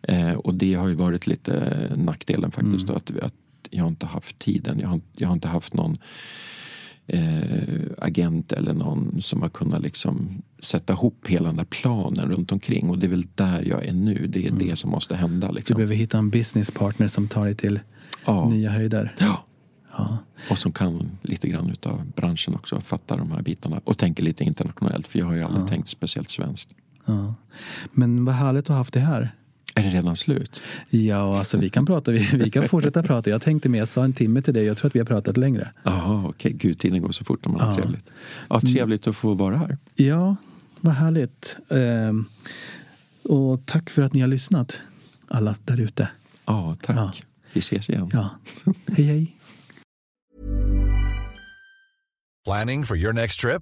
Eh, och det har ju varit lite nackdelen faktiskt då, att, att jag har inte haft tiden. Jag har, jag har inte haft någon eh, agent eller någon som har kunnat liksom sätta ihop hela den där planen runt omkring. Och det är väl där jag är nu. Det är det som måste hända. Du Liksom. behöver hitta en businesspartner som tar dig till Ja. nya höjder. Ja. Ja. Och som kan lite grann utav branschen också, fatta de här bitarna. Och tänker lite internationellt, för jag har ju aldrig tänkt speciellt svenskt. Ja. Men vad härligt att ha haft det här. Är det redan slut? Ja, alltså vi kan prata. Vi, vi kan fortsätta [laughs] prata. Jag tänkte mer, jag sa en timme till dig. Jag tror att vi har pratat längre. Jaha, okej. Gud, tiden går så fort när man har Ja. trevligt. Ja, trevligt att få vara här. Ja, vad härligt. Ehm, och tack för att ni har lyssnat, alla där ute. Ja, tack. Ja. Vi ses igen. Ja. Hej, hej. Planning for your next trip?